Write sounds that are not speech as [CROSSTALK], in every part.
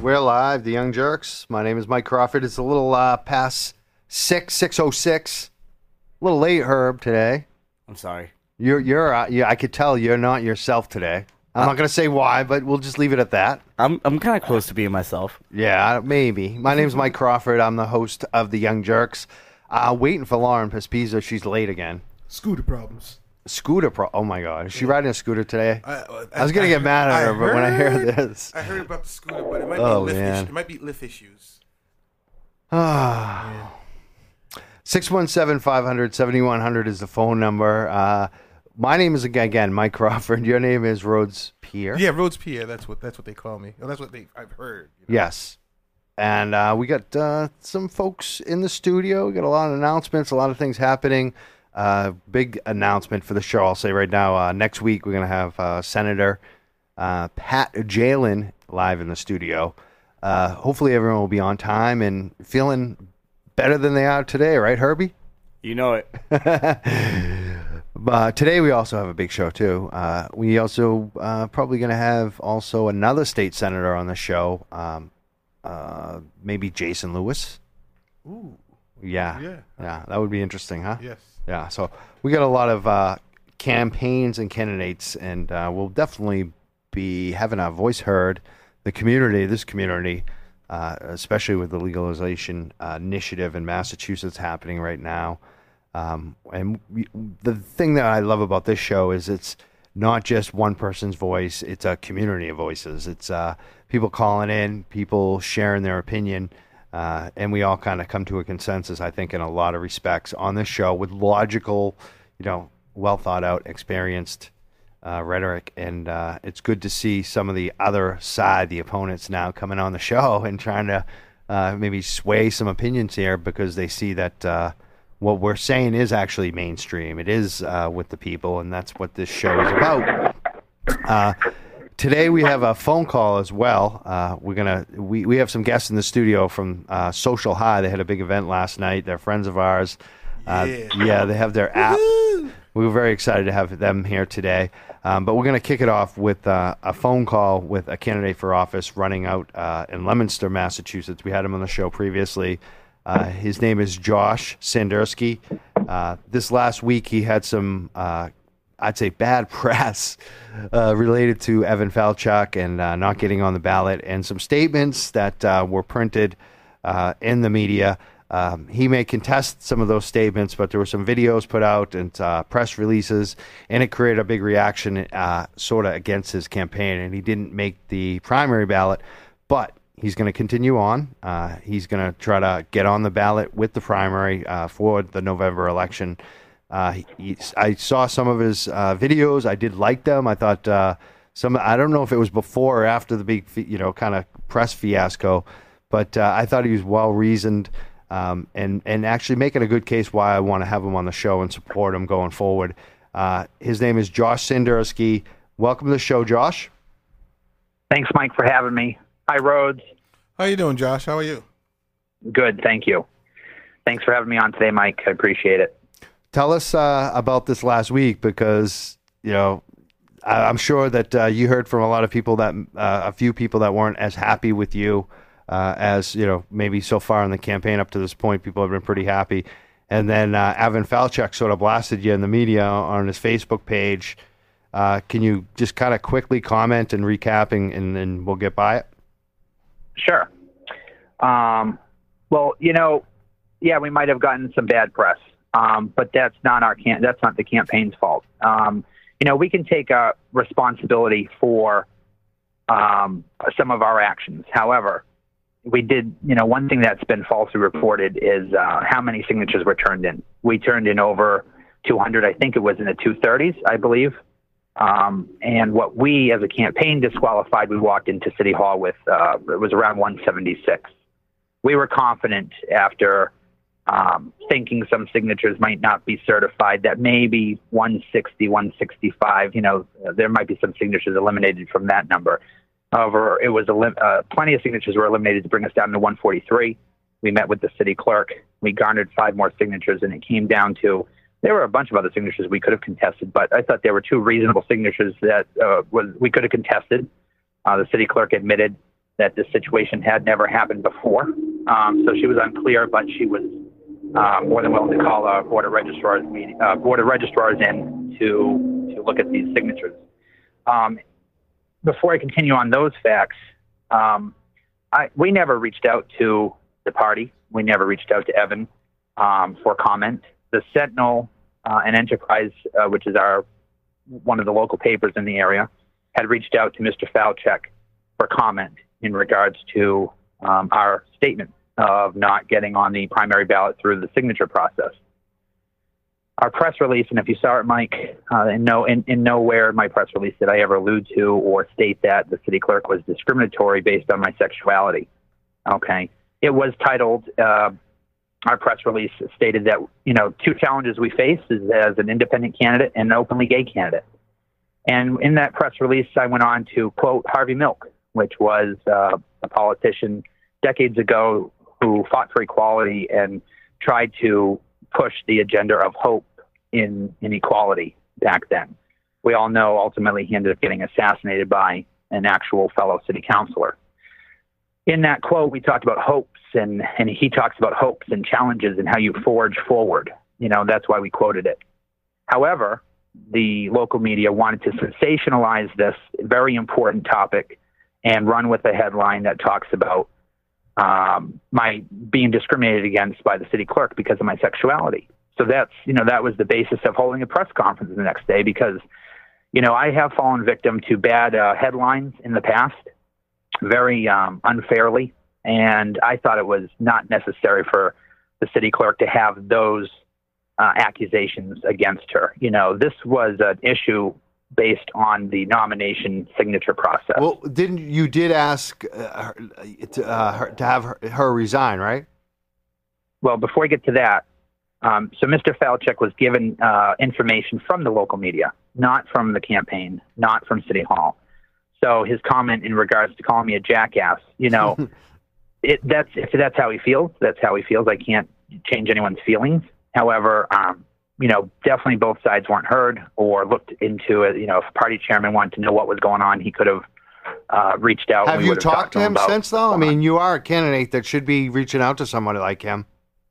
We're live, the Young Jurks. My name is Mike Crawford. It's a little uh, past six, six oh six. A little late, Herb. Today, I'm sorry. you're you're uh, yeah. I could tell you're not yourself today. I'm not gonna say why, but we'll just leave it at that. I'm I'm kind of close to being myself. Yeah, maybe. My name's Mike Crawford. I'm the host of the Young Jurks. Uh, waiting for Lauren Pespiza. She's late again. Scooter problems. Scooter pro. Oh my God, is she riding a scooter today? I, uh, I was gonna get mad at her, but when I hear this, I heard about the scooter, but it might Oh, be lift man. issues. It might be lift issues. [SIGHS] Ah. 617 500 7100 is the phone number. Uh, my name is again Mike Crawford. Your name is Rhodes Pierre. Yeah, Rhodes Pierre. That's what that's what they call me. Well, that's what they I've heard. you know. Yes. And uh, we got uh, some folks in the studio. We got a lot of announcements, a lot of things happening. Uh, big announcement for the show. I'll say right now. Uh, next week we're going to have uh, Senator uh, Pat Jehlen live in the studio. Uh, hopefully everyone will be on time and feeling better than they are today, right, Herbie? You know it. [LAUGHS] But today we also have a big show too. Uh, we also uh, probably going to have also another state senator on the show. Um, uh, maybe Jason Lewis. Ooh, Yeah, Yeah. yeah, that would be interesting, huh? yes. Yeah. So we got a lot of uh, campaigns and candidates, and uh, we'll definitely be having our voice heard. The community, this community, uh, especially with the legalization uh, initiative in Massachusetts happening right now. Um, and we, the thing that I love about this show is it's not just one person's voice; it's a community of voices. It's uh, people calling in, people sharing their opinion, uh, and we all kind of come to a consensus. I think in a lot of respects on this show with logical, you know, well thought out, experienced uh, rhetoric, and uh, it's good to see some of the other side, the opponents, now coming on the show [LAUGHS] and trying to uh, maybe sway some opinions here because they see that uh, what we're saying is actually mainstream. It is uh, with the people, and that's what this show is about. Today we have a phone call as well. Uh, we're gonna we, we have some guests in the studio from uh, Social High. They had a big event last night. They're friends of ours. Uh, Yeah. yeah, they have their app. We were very excited to have them here today. Um, but we're going to kick it off with uh, a phone call with a candidate for office running out uh, in Leominster, Massachusetts. We had him on the show previously. Uh, his name is Josh Sanderski. Uh, this last week, he had some, uh, I'd say, bad [LAUGHS] press uh, related to Evan Falchuk and uh, not getting on the ballot, and some statements that uh, were printed uh, in the media. Um, he may contest some of those statements, but there were some videos put out and uh, press releases, and it created a big reaction, uh, sort of against his campaign. And he didn't make the primary ballot, but he's going to continue on. He's going to try to get on the ballot with the primary for the November election. Uh, he, I saw some of his uh, videos. I did like them. I thought uh, some. I don't know if it was before or after the big, you know, kind of press fiasco, but uh, I thought he was well reasoned um, and and actually making a good case why I want to have him on the show and support him going forward. Uh, his name is Josh Sanderski. Welcome to the show, Josh. Thanks, Mike, for having me. Hi, Rhodes. How are you doing, Josh? How are you? Good, thank you. Thanks for having me on today, Mike. I appreciate it. Tell us uh, about this last week because you know I, I'm sure that uh, you heard from a lot of people that uh, a few people that weren't as happy with you uh, as you know maybe so far in the campaign up to this point. People have been pretty happy, and then uh, Evan Falchuk sort of blasted you in the media on his Facebook page. Uh, can you just kind of quickly comment and recap, and, and, and we'll get by it? Sure. Um, well, you know, yeah, we might have gotten some bad press, um, but that's not our can- that's not the campaign's fault. Um, you know, we can take uh, responsibility for um, some of our actions. However, we did, you know, one thing that's been falsely reported is uh, how many signatures were turned in. We turned in over 200. I think it was in the 230s, I believe. Um, and what we, as a campaign, disqualified, we walked into City Hall with uh, it was around 176. We were confident after um, thinking some signatures might not be certified that maybe 160, 165. You know, there might be some signatures eliminated from that number. However, it was uh, plenty of signatures were eliminated to bring us down to 143. We met with the city clerk. We garnered five more signatures, and it came down to there were a bunch of other signatures we could have contested, but I thought there were two reasonable signatures that uh, was we could have contested. Uh, the city clerk admitted that this situation had never happened before. Um, so she was unclear, but she was uh, more than willing to call a board of registrars meeting, uh, board of registrars in to to look at these signatures. Um, before I continue on those facts, um, I, we never reached out to the party. We never reached out to Evan um, for comment. The Sentinel uh, and Enterprise, uh, which is our one of the local papers in the area, had reached out to Mr. Falchuk for comment in regards to um, our statement of not getting on the primary ballot through the signature process. Our press release, and if you saw it, Mike, uh, in no in, in nowhere in my press release did I ever allude to or state that the city clerk was discriminatory based on my sexuality. Okay, it was titled. Uh, our press release stated that you know two challenges we face is as an independent candidate and an openly gay candidate. And in that press release, I went on to quote Harvey Milk, which was uh, a politician decades ago who fought for equality and tried to push the agenda of hope in inequality back then. We all know ultimately he ended up getting assassinated by an actual fellow city councilor. In that quote, we talked about hopes, and, and he talks about hopes and challenges and how you forge forward. You know, that's why we quoted it. However, the local media wanted to sensationalize this very important topic and run with a headline that talks about um, my being discriminated against by the city clerk because of my sexuality. So that's you know that was the basis of holding a press conference the next day because you know I have fallen victim to bad uh, headlines in the past, very um, unfairly, and I thought it was not necessary for the city clerk to have those uh, accusations against her. You know, this was an issue based on the nomination signature process. Well, didn't you did ask uh, her, to, uh, her, to have her, her, resign, right? Well, before I get to that, um, so Mr. Falchuk was given uh, information from the local media, not from the campaign, not from City Hall. So his comment in regards to calling me a jackass, you know, [LAUGHS] it, that's if that's how he feels. That's how he feels. I can't change anyone's feelings. However, um, you know, definitely both sides weren't heard or looked into it. You know, if a party chairman wanted to know what was going on, he could have uh, reached out. Have you talked, talked, to him, him since, though? I mean, you are a candidate that should be reaching out to somebody like him.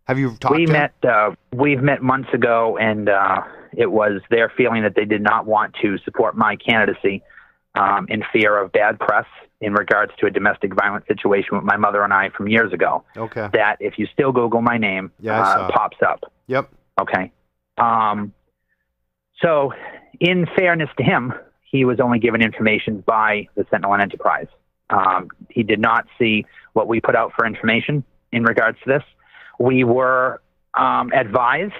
Have you talked? We to met. Uh, we've met months ago, and uh, it was their feeling that they did not want to support my candidacy um, in fear of bad press in regards to a domestic violence situation with my mother and I from years ago. Okay. That if you still Google my name, yeah, uh, pops up. Yep. Okay. Um, so, in fairness to him, he was only given information by the Sentinel and Enterprise. Um, he did not see what we put out for information in regards to this. We were um, advised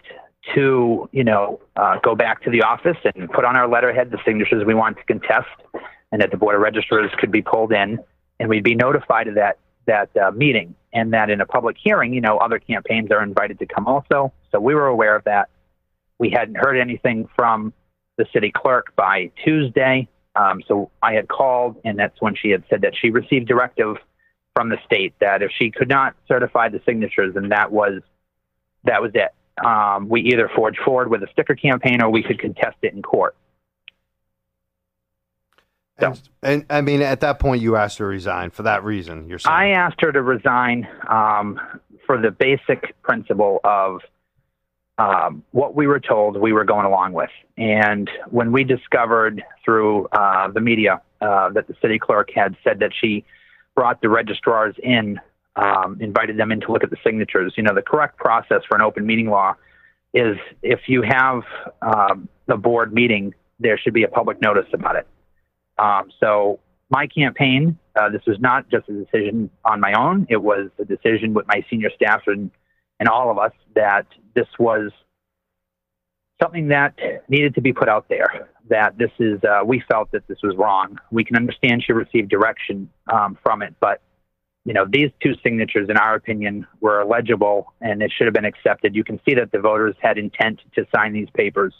to, you know, uh, go back to the office and put on our letterhead the signatures we want to contest, and that the board of registrars could be pulled in, and we'd be notified of that that uh, meeting, and that in a public hearing, you know, other campaigns are invited to come also. So we were aware of that. We hadn't heard anything from the city clerk by Tuesday. Um, so I had called, and that's when she had said that she received directive from the state that if she could not certify the signatures, then that was that was it. Um, we either forge forward with a sticker campaign or we could contest it in court. So, and, and, I mean, at that point, you asked her to resign for that reason. You're saying I asked her to resign um, for the basic principle of um, what we were told we were going along with. And when we discovered through uh, the media uh, that the city clerk had said that she brought the registrars in, um, invited them in to look at the signatures, you know, the correct process for an open meeting law is if you have um, the board meeting, there should be a public notice about it. Um, so my campaign, uh, this was not just a decision on my own. It was a decision with my senior staff and and all of us that this was something that needed to be put out there. That this is, uh, we felt that this was wrong. We can understand she received direction um, from it, but you know, these two signatures, in our opinion, were illegible and it should have been accepted. You can see that the voters had intent to sign these papers.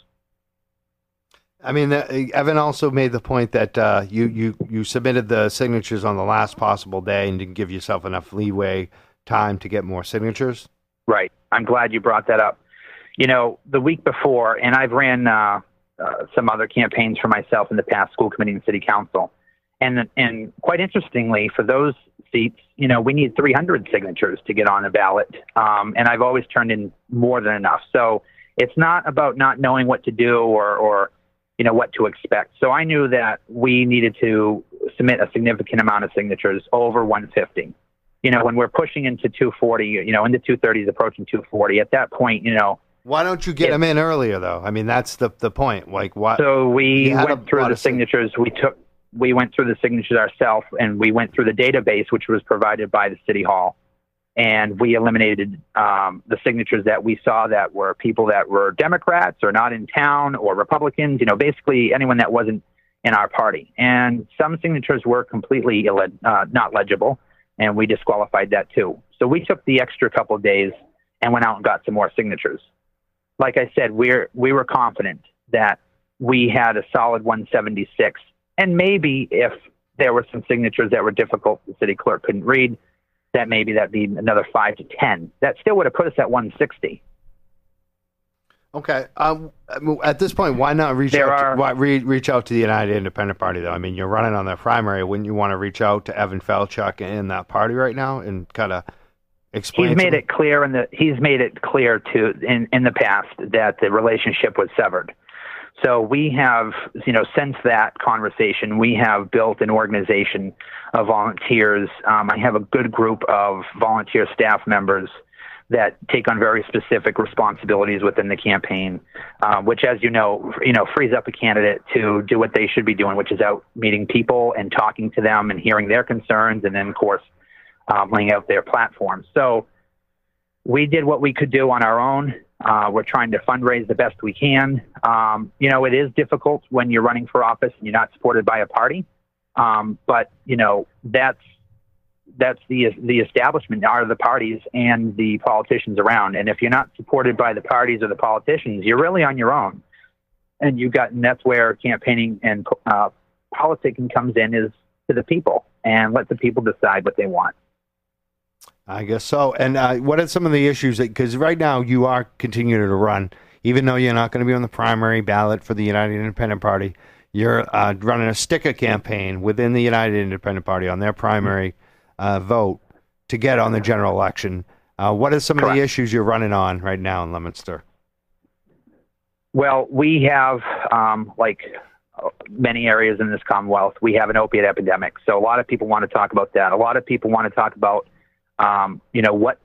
I mean, uh, Evan also made the point that uh, you, you, you submitted the signatures on the last possible day and didn't give yourself enough leeway time to get more signatures. Right. I'm glad you brought that up. You know, the week before, and I've ran uh, uh, some other campaigns for myself in the past, school committee and city council. And, and quite interestingly, for those seats, you know, we need 300 signatures to get on the ballot. Um, and I've always turned in more than enough. So it's not about not knowing what to do or, or, you know, what to expect. So I knew that we needed to submit a significant amount of signatures over 150. You know, when we're pushing into 240, you know, into 230s, approaching 240, at that point, you know, Why don't you get Yeah. them in earlier, though? I mean, that's the the point. Like, why? So we went through the sig- signatures. We took we went through the signatures ourselves, and we went through the database, which was provided by the city hall, and we eliminated um, the signatures that we saw that were people that were Democrats or not in town or Republicans. You know, basically anyone that wasn't in our party. And some signatures were completely uh, not legible, and we disqualified that too. So we took the extra couple days and went out and got some more signatures like I said, we're we were confident that we had a solid 176, and maybe if there were some signatures that were difficult, the city clerk couldn't read, that maybe that'd be another five to ten. That still would have put us at 160. Okay. Um, at this point, why not reach There out? are- to, why, re, reach out to the United Independent Party, though. I mean, you're running on their primary. Wouldn't you want to reach out to Evan Falchuk and that party right now and kind of explain? He's made it clear in the he's made it clear to in in the past that the relationship was severed. So we have, you know, since that conversation, we have built an organization of volunteers. Um, I have a good group of volunteer staff members that take on very specific responsibilities within the campaign, um, which, as you know, you know, frees up a candidate to do what they should be doing, which is out meeting people and talking to them and hearing their concerns, and then, of course, um, laying out their platform. So we did what we could do on our own. Uh, we're trying to fundraise the best we can. Um, you know, it is difficult when you're running for office and you're not supported by a party. Um, but you know, that's that's the the establishment are the parties and the politicians around. And if you're not supported by the parties or the politicians, you're really on your own. And you've got and that's where campaigning and uh, politicking comes in is to the people and let the people decide what they want. I guess so. And uh, what are some of the issues? Because right now you are continuing to run, even though you're not going to be on the primary ballot for the United Independent Party. You're uh, running a sticker campaign within the United Independent Party on their primary uh, vote to get on the general election. Uh, what are some of the issues you're running on right now in Leominster? Well, we have, um, like uh, many areas in this Commonwealth, we have an opiate epidemic. So a lot of people want to talk about that. A lot of people want to talk about, um, you know, what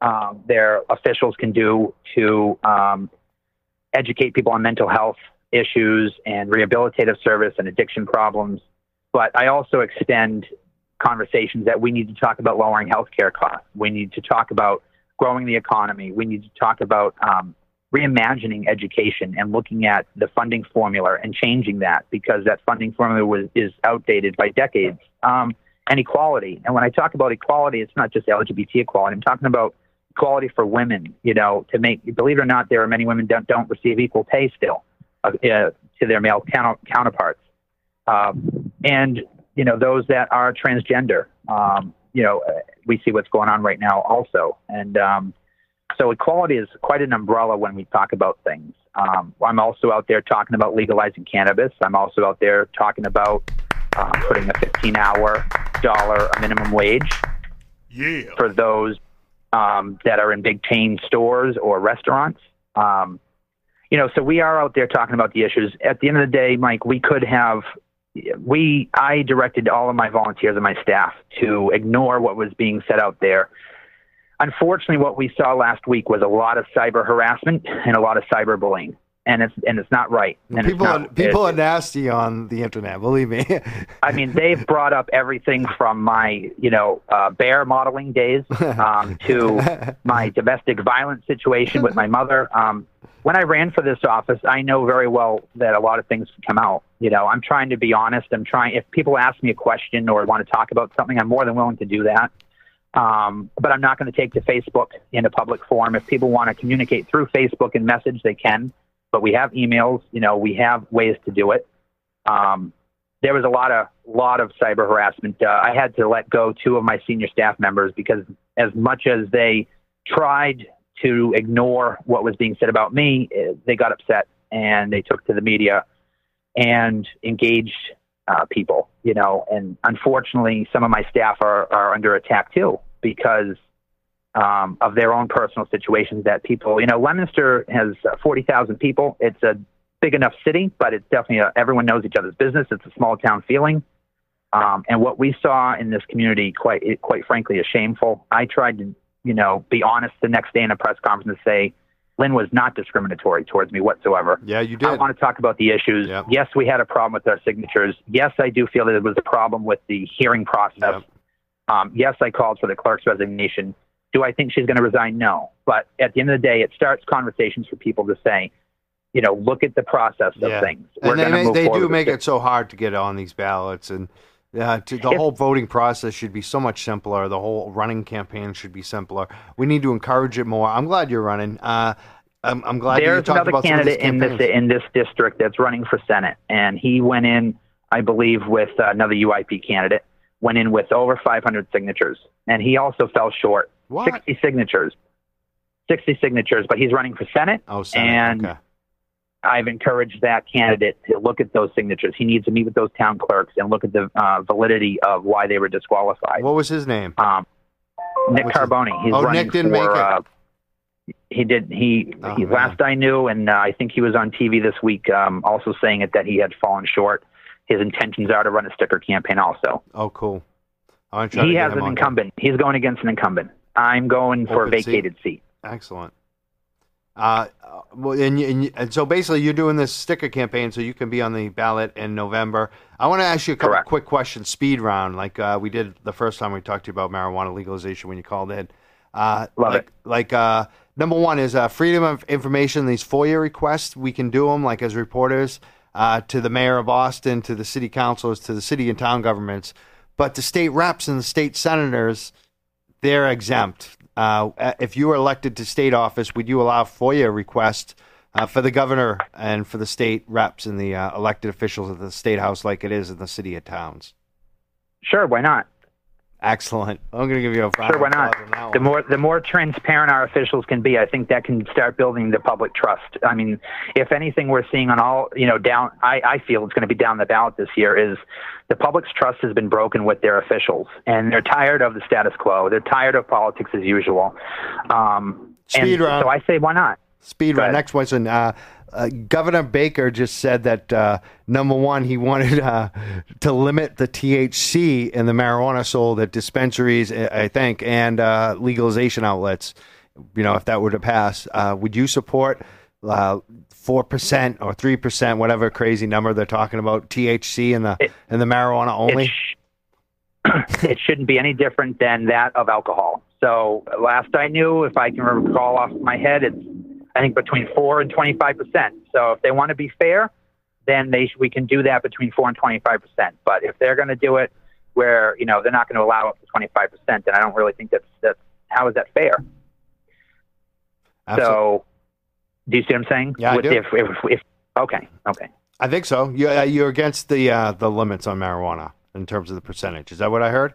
um, their officials can do to um, educate people on mental health issues and rehabilitative service and addiction problems. But I also extend conversations that we need to talk about lowering healthcare costs. We need to talk about growing the economy. We need to talk about um, reimagining education and looking at the funding formula and changing that because that funding formula was, is outdated by decades. Um, and equality. And when I talk about equality, it's not just LGBT equality. I'm talking about equality for women. You know, to make believe it or not, there are many women that don't receive equal pay still uh, uh, to their male counter- counterparts. Um, and you know, those that are transgender. Um, you know, we see what's going on right now also, and um, so equality is quite an umbrella when we talk about things. Um, I'm also out there talking about legalizing cannabis. I'm also out there talking about uh, putting a 15-hour dollar minimum wage Yeah. for those um, that are in big chain stores or restaurants. Um, you know, so we are out there talking about the issues. At the end of the day, Mike, we could have. We I directed all of my volunteers and my staff to ignore what was being said out there. Unfortunately, what we saw last week was a lot of cyber harassment and a lot of cyberbullying, and it's and it's not right. And people it's are, people are nasty on the internet. Believe me. [LAUGHS] I mean, they've brought up everything from my, you know, uh, bear modeling days um, to [LAUGHS] my domestic violence situation with my mother. Um, when I ran for this office, I know very well that a lot of things come out. You know, I'm trying to be honest. I'm trying. If people ask me a question or want to talk about something, I'm more than willing to do that. Um, but I'm not going to take to Facebook in a public forum. If people want to communicate through Facebook and message, they can. But we have emails. You know, we have ways to do it. Um, there was a lot of lot of cyber harassment. Uh, I had to let go two of my senior staff members because as much as they tried to ignore what was being said about me, eh, they got upset and they took to the media and engaged uh, people, you know, and unfortunately, some of my staff are, are under attack too because um, of their own personal situations that people, you know, Leominster has uh, 40,000 people. It's a big enough city, but it's definitely a, everyone knows each other's business. It's a small town feeling. Um, and what we saw in this community, quite quite frankly, is shameful. I tried to, you know, be honest the next day in a press conference and say, Lynn was not discriminatory towards me whatsoever. Yeah, you did. I want to talk about the issues. Yep. Yes, we had a problem with our signatures. Yes, I do feel that there was a problem with the hearing process. Yep. Um, yes, I called for the clerk's resignation. Do I think she's going to resign? No. But at the end of the day, it starts conversations for people to say, you know, look at the process of Yeah. things. and they, gonna ma- move they do make it so hard to get on these ballots, and uh, to, the If- whole voting process should be so much simpler. The whole running campaign should be simpler. We need to encourage it more. I'm glad you're running. Uh, I'm, I'm glad you There's another about some of these candidate in this in this district that's running for senate, and he went in, I believe, with another UIP candidate. Went in with over 500 signatures, and he also fell short. What? 60 signatures. 60 signatures, but he's running for senate. Oh, Senate. and okay. I've encouraged that candidate to look at those signatures. He needs to meet with those town clerks and look at the uh, validity of why they were disqualified. What was his name? Um, Nick What's Carboni. He's Oh, running Nick didn't for, make it. Uh, he did. He, Oh, he last I knew, and uh, I think he was on TV this week, um, also saying it that he had fallen short. His intentions are to run a sticker campaign. Also, Oh, cool. I want to to he has an incumbent. He's going against an incumbent. I'm going for a Open seat? vacated seat. Excellent. Uh, well, and, and, and so basically, you're doing this sticker campaign so you can be on the ballot in November. I want to ask you a couple Correct. quick questions, speed round, like uh, we did the first time we talked to you about marijuana legalization when you called in. Uh, Love like, it. Like uh, number one is uh, freedom of information. These FOIA requests, we can do them like as reporters uh, to the mayor of Austin, to the city councils, to the city and town governments, but the state reps and the state senators they're exempt. Uh, if you were elected to state office, would you allow FOIA requests uh, for the governor and for the state reps and the uh, elected officials of the state house, like it is in the city of towns? Sure, why not? Excellent. I'm going to give you a round Sure, why not? The more the more transparent our officials can be, I think that can start building the public trust. I mean, if anything, we're seeing on all you know down. I, I feel it's going to be down the ballot this year. Is the public's trust has been broken with their officials, and they're tired of the status quo. They're tired of politics as usual. Um, Speed and round. So I say, why not? Speed ahead. Next question. Uh, uh, Governor Baker just said that uh, number one, he wanted uh, to limit the THC in the marijuana sold at dispensaries, I think, and uh, legalization outlets. You know, if that were to pass, uh, would you support four percent or three percent, whatever crazy number they're talking about THC in the It- in the marijuana only? It, sh- [COUGHS] it shouldn't be any different than that of alcohol. So last I knew, if I can recall off my head, it's I think between four and twenty five percent. So if they want to be fair, then they sh- we can do that between four and twenty five percent. But if they're going to do it where you know they're not going to allow up to twenty five percent, then I don't really think that's that's how is that fair? Absol- So do you see what I'm saying? Yeah, I do. If, if, if, okay, okay. I think so. You, uh, you're against the uh, the limits on marijuana in terms of the percentage. Is that what I heard?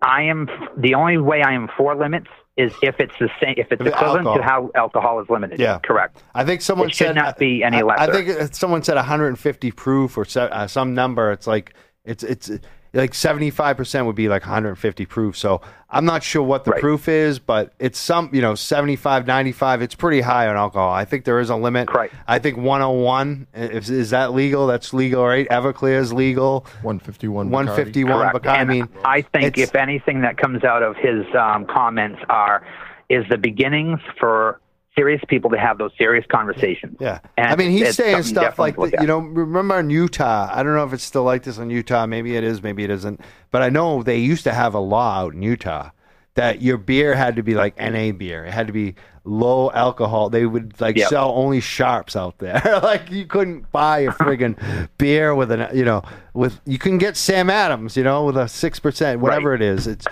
I am the only way I am for limits is if it's the same, if it's If equivalent alcohol. to how alcohol is limited. Yeah. correct. I think someone It should said not be any I- I, think someone said 150 proof or uh, some number. It's like it's it's like 75 percent would be like 150 proof. So I'm not sure what the Right. proof is, but it's some you know 75, 95. It's pretty high on alcohol. I think there is a limit. Right. I think 101 is, is that legal? That's legal, right? Everclear is legal. 151. 151. Correct. But I mean, I think if anything that comes out of his um, comments are is the beginnings for serious people to have those serious conversations. Yeah, And I mean, he's saying stuff like, that, you know, remember in Utah? I don't know if it's still like this in Utah. Maybe it is, maybe it isn't. But I know they used to have a law out in Utah that your beer had to be like NA beer. It had to be low alcohol. They would like Yep. sell only sharps out there. [LAUGHS] like you couldn't buy a friggin' beer with an, you know, with you can get Sam Adams, you know, with a six percent, whatever it is. It's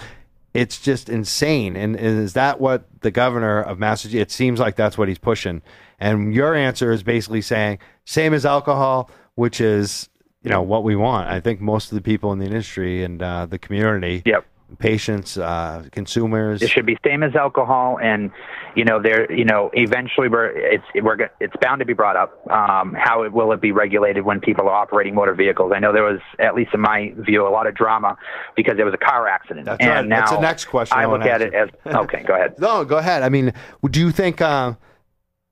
it's just insane. And, and is that what the governor of Massachusetts? It seems like that's what he's pushing. And your answer is basically saying same as alcohol, which is you know what we want. I think most of the people in the industry and uh, the community Yep. Patients, uh, consumers? It should be same as alcohol, and you know, there, you know, eventually we're it's we're it's bound to be brought up. Um, how it, will it be regulated when people are operating motor vehicles? I know there was, at least in my view, a lot of drama because there was a car accident. That's and right. Now That's the next question I I look at it as okay. Go ahead. [LAUGHS] No, go ahead. I mean, do you think uh,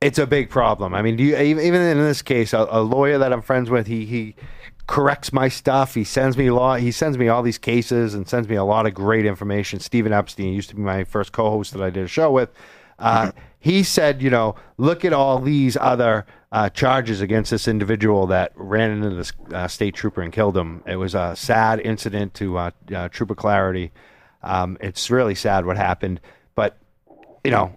it's a big problem? I mean, do you even in this case, a, a lawyer that I'm friends with, he he corrects my stuff. He sends me law. He sends me all these cases and sends me a lot of great information. Stephen Epstein used to be my first co-host that I did a show with. Uh, he said, you know, look at all these other uh, charges against this individual that ran into this uh, state trooper and killed him. It was a sad incident to uh, uh, Trooper Clardy. Um, it's really sad what happened, but you know,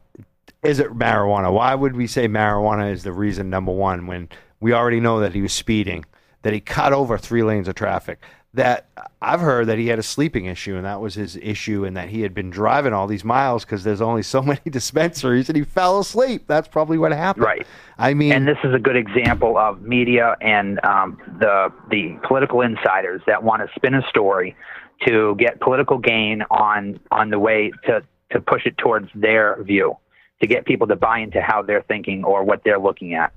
is it marijuana? Why would we say marijuana is the reason number one when we already know that he was speeding, that he cut over three lanes of traffic, that I've heard that he had a sleeping issue and that was his issue, and that he had been driving all these miles because there's only so [LAUGHS] many dispensaries and he fell asleep. That's probably what happened. Right. I mean, and this is a good example of media and um, the the political insiders that want to spin a story to get political gain on on the way to to push it towards their view, to get people to buy into how they're thinking or what they're looking at.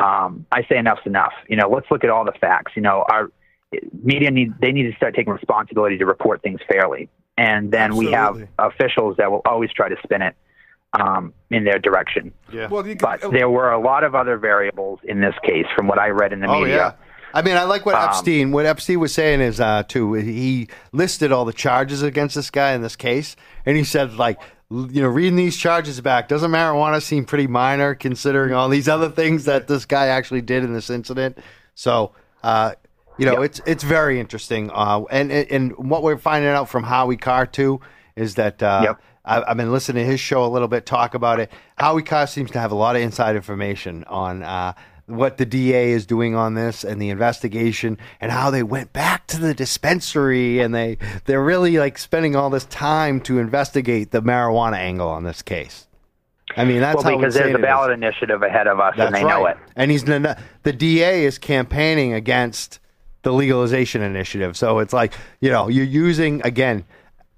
Um, I say enough's enough. You know, let's look at all the facts. You know, our media need they need to start taking responsibility to report things fairly, and then we have officials that will always try to spin it um, in their direction. yeah. Well, you But there were a lot of other variables in this case, from what I read in the Oh media. yeah. I mean, I like what Um, Epstein. What Epstein was saying is, uh, too. He listed all the charges against this guy in this case, and he said, like, l- you know, reading these charges back, doesn't marijuana seem pretty minor considering all these other things that this guy actually did in this incident? So, uh, you know, it's it's very interesting. Uh, and and what we're finding out from Howie Carr too is that. Uh, Yep. I- I've been listening to his show a little bit, talk about it. Howie Carr seems to have a lot of inside information on uh, what the DA is doing on this and the investigation and how they went back to the dispensary and they they're really like spending all this time to investigate the marijuana angle on this case. I mean, that's well, because there's a ballot initiative ahead of us, That's and they right. know it. And he's the DA is campaigning against the legalization initiative. So it's like you know you're using again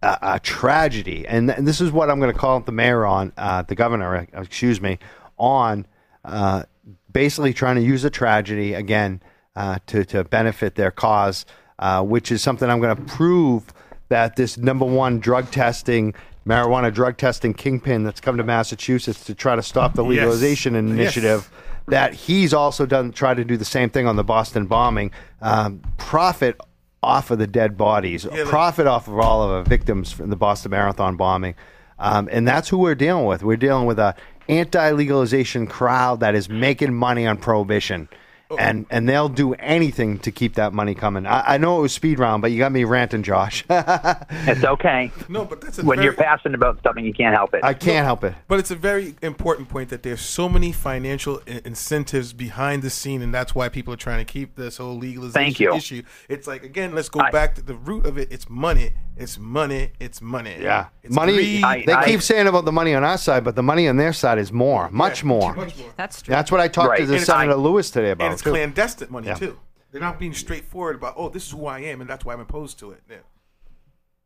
a, a tragedy, and, th- and this is what I'm going to call the mayor on, uh, the governor, excuse me, on uh, basically trying to use a tragedy again uh, to to benefit their cause, uh, which is something I'm going to prove that this number one drug testing. Marijuana drug testing kingpin that's come to Massachusetts to try to stop the legalization Yes. initiative that he's also done try to do the same thing on the Boston bombing, um, profit off of the dead bodies, like- profit off of all of the victims from the Boston Marathon bombing, um, and that's who we're dealing with. We're dealing with a anti-legalization crowd that is making money on prohibition. And and they'll do anything to keep that money coming. I, I know it was speed round, but you got me ranting, Josh. [LAUGHS] It's okay. no, but that's a when very, you're passionate about something, you can't help it. I can't help it. But it's a very important point that there's so many financial i- incentives behind the scene, and that's why people are trying to keep this whole legalization Thank you. issue. It's like again, let's go I- back to the root of it. It's money. It's money. It's money. Yeah, It's money. I- they I- keep saying about the money on our side, but the money on their side is more, much more. Much more. That's true. That's what I talked to the And Senator I- Lewis today about. and it's too. clandestine money Yeah. too. They're not being straightforward about, oh, this is who I am, and that's why I'm opposed to it. Yeah.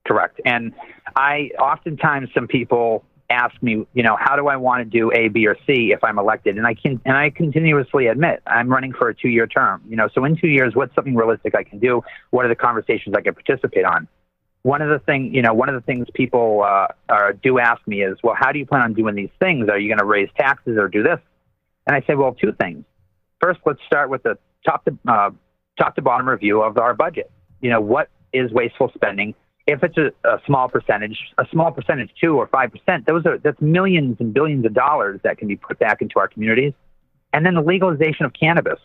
Correct. And I oftentimes some people ask me, you know, how do I want to do A, B, or C if I'm elected? And I can and I continuously admit I'm running for a two year term. You know, so in two years, what's something realistic I can do? What are the conversations I can participate on? One of the thing, you know, one of the things people uh, are, do ask me is, well, how do you plan on doing these things? Are you going to raise taxes or do this? And I say, well, two things. First, let's start with the top to uh, top to bottom review of our budget. You know, what is wasteful spending? If it's a, a small percentage, a small percentage, two or five percent, those are that's millions and billions of dollars that can be put back into our communities. And then the legalization of cannabis,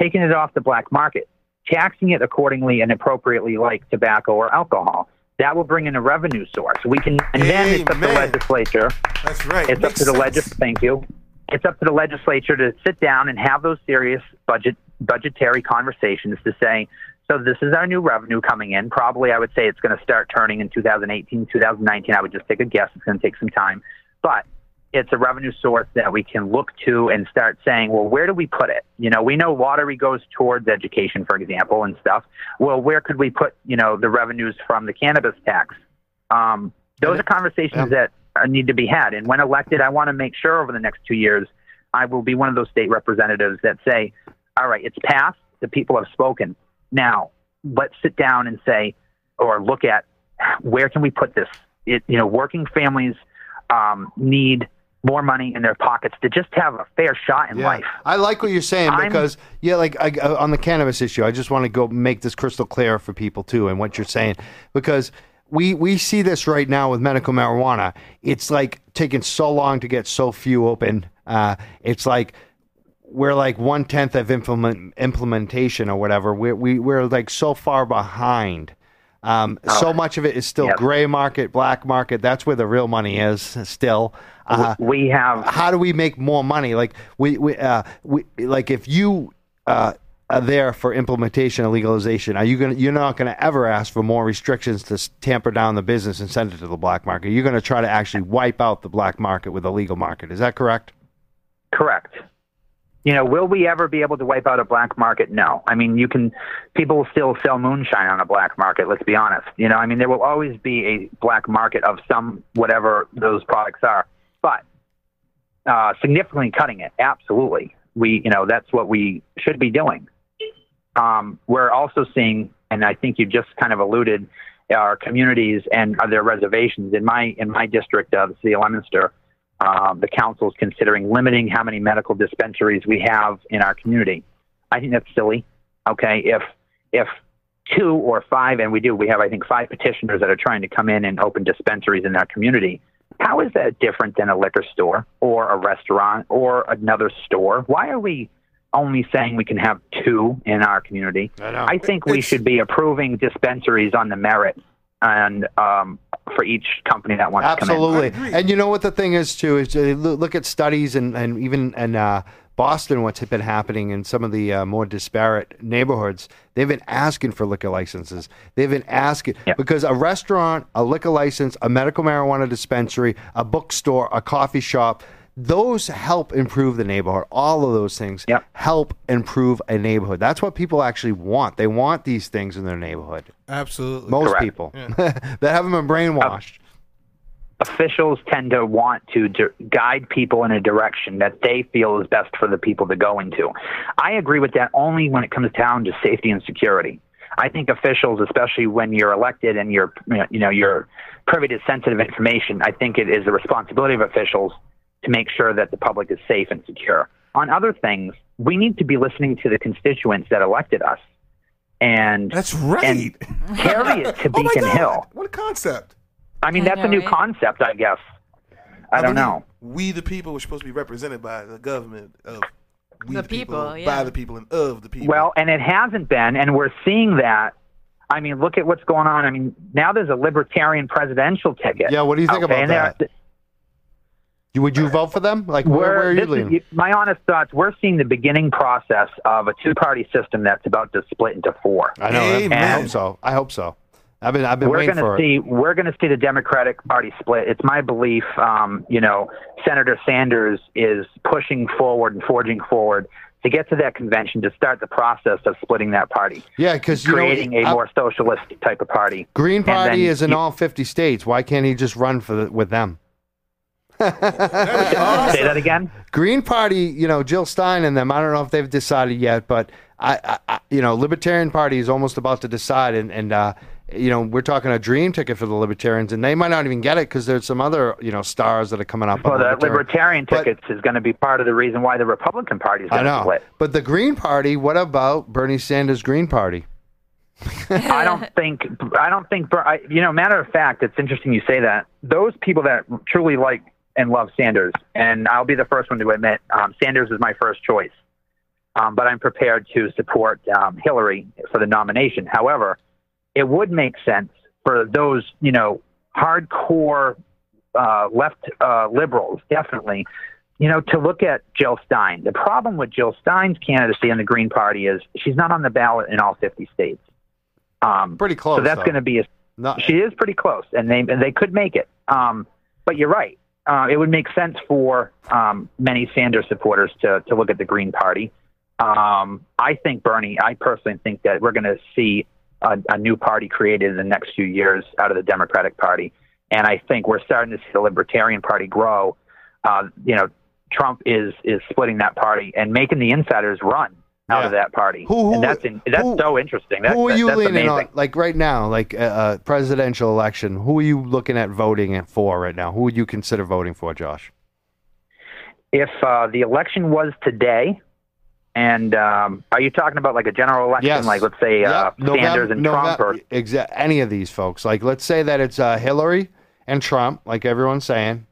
taking it off the black market, taxing it accordingly and appropriately, like tobacco or alcohol. That will bring in a revenue source. We can, and then it's up to the legislature That's right. it's up to the legis. Thank you. It's up to the legislature to sit down and have those serious budget budgetary conversations to say, so this is our new revenue coming in. Probably, I would say it's going to start turning in 2018, 2019. I would just take a guess. It's going to take some time, but it's a revenue source that we can look to and start saying, well, where do we put it? You know, we know lottery goes towards education, for example, and stuff. Well, where could we put, you know, the revenues from the cannabis tax? Um, those are conversations that uh, need to be had. And when elected, I want to make sure over the next two years, I will be one of those state representatives that say, all right, it's passed. The people have spoken. Now, let's sit down and say, or look at where can we put this? It, you know, working families um, need more money in their pockets to just have a fair shot in Yeah. life. I like what you're saying I'm- because yeah, like I, uh, on the cannabis issue, I just want to go make this crystal clear for people too, and what you're saying because we we see this right now with medical marijuana. It's like taking so long to get so few open. Uh, it's like we're like one tenth of implement implementation or whatever. We're we, we're like so far behind. Um, so much of it is still Yep. gray market, black market. That's where the real money is. Still, uh, we have how do we make more money? Like we, we, uh, we like if you uh, are there for implementation and legalization, are you gonna? You're not gonna ever ask for more restrictions to tamper down the business and send it to the black market. You're gonna try to actually wipe out the black market with a legal market. Is that correct? Correct. You know, will we ever be able to wipe out a black market? No. I mean, you can, people will still sell moonshine on a black market, let's be honest. You know, I mean, there will always be a black market of some, whatever those products are. But uh, significantly cutting it, absolutely. We, you know, that's what we should be doing. Um, we're also seeing, and I think you just kind of alluded, our communities and their reservations. In my in my district, uh, the city of Leominster, um, the council is considering limiting how many medical dispensaries we have in our community. I think that's silly. Okay, if if two or five, and we do, we have I think five petitioners that are trying to come in and open dispensaries in our community. How is that different than a liquor store or a restaurant or another store? Why are we only saying we can have two in our community? I. I think we It's- should be approving dispensaries on the merit and um, for each company that wants to come. Absolutely. And you know what the thing is too is uh, loo- look at studies and, and even in uh, Boston, what's been happening in some of the uh, more disparate neighborhoods. They've been asking for liquor licenses. They've been asking Yeah. because a restaurant, a liquor license, a medical marijuana dispensary, a bookstore, a coffee shop. Those help improve the neighborhood. All of those things Yep. help improve a neighborhood. That's what people actually want. They want these things in their neighborhood. Absolutely. Most Correct. people [LAUGHS] that haven't been brainwashed. Uh, officials tend to want to di- guide people in a direction that they feel is best for the people to go into. I agree with that only when it comes down to safety and security. I think officials, especially when you're elected and you're, you know, you're privy to sensitive information, I think it is the responsibility of officials to make sure that the public is safe and secure. On other things, we need to be listening to the constituents that elected us and That's right. and carry it to [LAUGHS] oh Beacon God. Hill. What a concept. I mean, I that's a new right? concept, I guess. I don't believe know. We, the people, were supposed to be represented by the government of we The the, people, by yeah. the people, and of the people. Well, and it hasn't been, and we're seeing that. I mean, look at what's going on. I mean, now there's a libertarian presidential ticket. Yeah, what do you think Okay, about and that? You- Would you vote for them? Like, where, We're, where are you this is- my honest thoughts, we're seeing the beginning process of a two-party system that's about to split into four. I know. I hope so. I hope so. I've been I've been we're waiting going for to it. see we're going to see the Democratic Party split. It's my belief. Um, you know, Senator Sanders is pushing forward and forging forward to get to that convention to start the process of splitting that party, Yeah, because creating know, a uh, more socialist type of party. Green and then Party is in you- all fifty states. Why can't he just run for the, with them? Say that again. Green Party, you know, Jill Stein and them. I don't know if they've decided yet, but I, I, I you know, Libertarian Party is almost about to decide, and and uh, you know, we're talking a dream ticket for the Libertarians, and they might not even get it because there's some other you know stars that are coming up. Well, on the Libertarian. Libertarian But- tickets is going to be part of the reason why the Republican Party is going to know, split. but the Green Party. What about Bernie Sanders' Green Party? I don't [LAUGHS] think I don't think you know. Matter of fact, it's interesting you say that. Those people that truly like and love Sanders, and I'll be the first one to admit, um, Sanders is my first choice. Um, but I'm prepared to support um, Hillary for the nomination. However, it would make sense for those, you know, hardcore uh, left uh, liberals, definitely, you know, to look at Jill Stein. The problem with Jill Stein's candidacy in the Green Party is she's not on the ballot in all 50 states. Um, Pretty close. so that's going to be a Not- she is pretty close, and they and they could make it. Um, but you're right. Uh, it would make sense for um, many Sanders supporters to to look at the Green Party. Um, I think Bernie. I personally think that we're going to see a, a new party created in the next few years out of the Democratic Party. And I think we're starting to see the Libertarian Party grow. Uh, you know, Trump is is splitting that party and making the insiders run out Yeah. of that party. Who- who- and that's in, that's who- so interesting. That, who are you that's leaning amazing. on? Like right now, like a uh, uh, presidential election. Who are you looking at voting for right now? Who would you consider voting for, Josh? If uh, the election was today, and um, are you talking about like a general election, Yes. like let's say uh, Yep. Sanders and Trump, or exa- any of these folks. Like, let's say that it's uh, Hillary and Trump, like everyone's saying,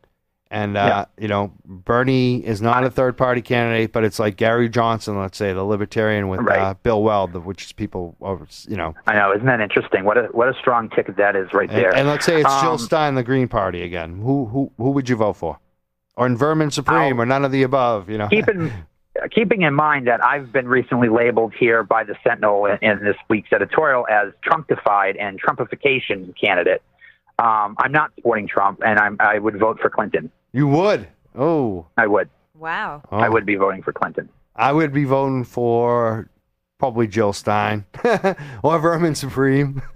and uh, you know Bernie is not a third party candidate, but it's like Gary Johnson, let's say the Libertarian with Right. uh, Bill Weld, which is people, over- you know, I know, isn't that interesting? What a what a strong ticket that is right and, there. and let's say it's Jill Um, Stein, the Green Party again. Who who who would you vote for? Or in Vermin Supreme, I'll- or none of the above? You know, keeping [LAUGHS] keeping in mind that I've been recently labeled here by the Sentinel in, in this week's editorial as Trumpified and Trumpification candidate. Um, I'm not supporting Trump, and I'm, I would vote for Clinton. You would. Oh, I would. Wow. oh. I would be voting for Clinton. I would be voting for probably Jill Stein [LAUGHS] or Vermin Supreme. [LAUGHS]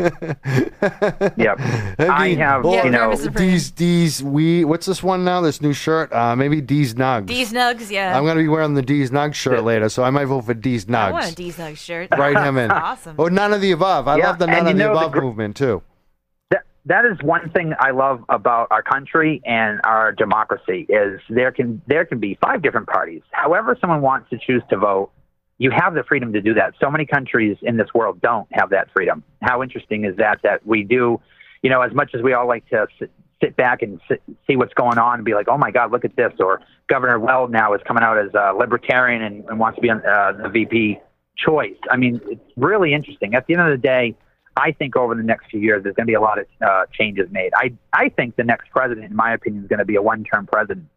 Yep. I have, or you know- Vermin Supreme. D's D's we what's this one now? This new shirt? Uh, maybe D's Nugs. D's Nugs, yeah. I'm gonna be wearing the D's Nugs shirt later, so I might vote for D's Nugs. I want a D's Nugs shirt. Write him in. Awesome. Or none of the above. I Yeah, love the none you of the know the above gr- movement too. That is one thing I love about our country and our democracy is there can there can be five different parties. However, someone wants to choose to vote, you have the freedom to do that. So many countries in this world don't have that freedom. How interesting is that? That we do, you know, as much as we all like to sit, sit back and sit, see what's going on and be like, oh my God, look at this. Or Governor Weld now is coming out as a libertarian and, and wants to be on uh, the VP choice. I mean, it's really interesting. At the end of the day, I think over the next few years, there's going to be a lot of uh, changes made. I I think the next president, in my opinion, is going to be a one-term president.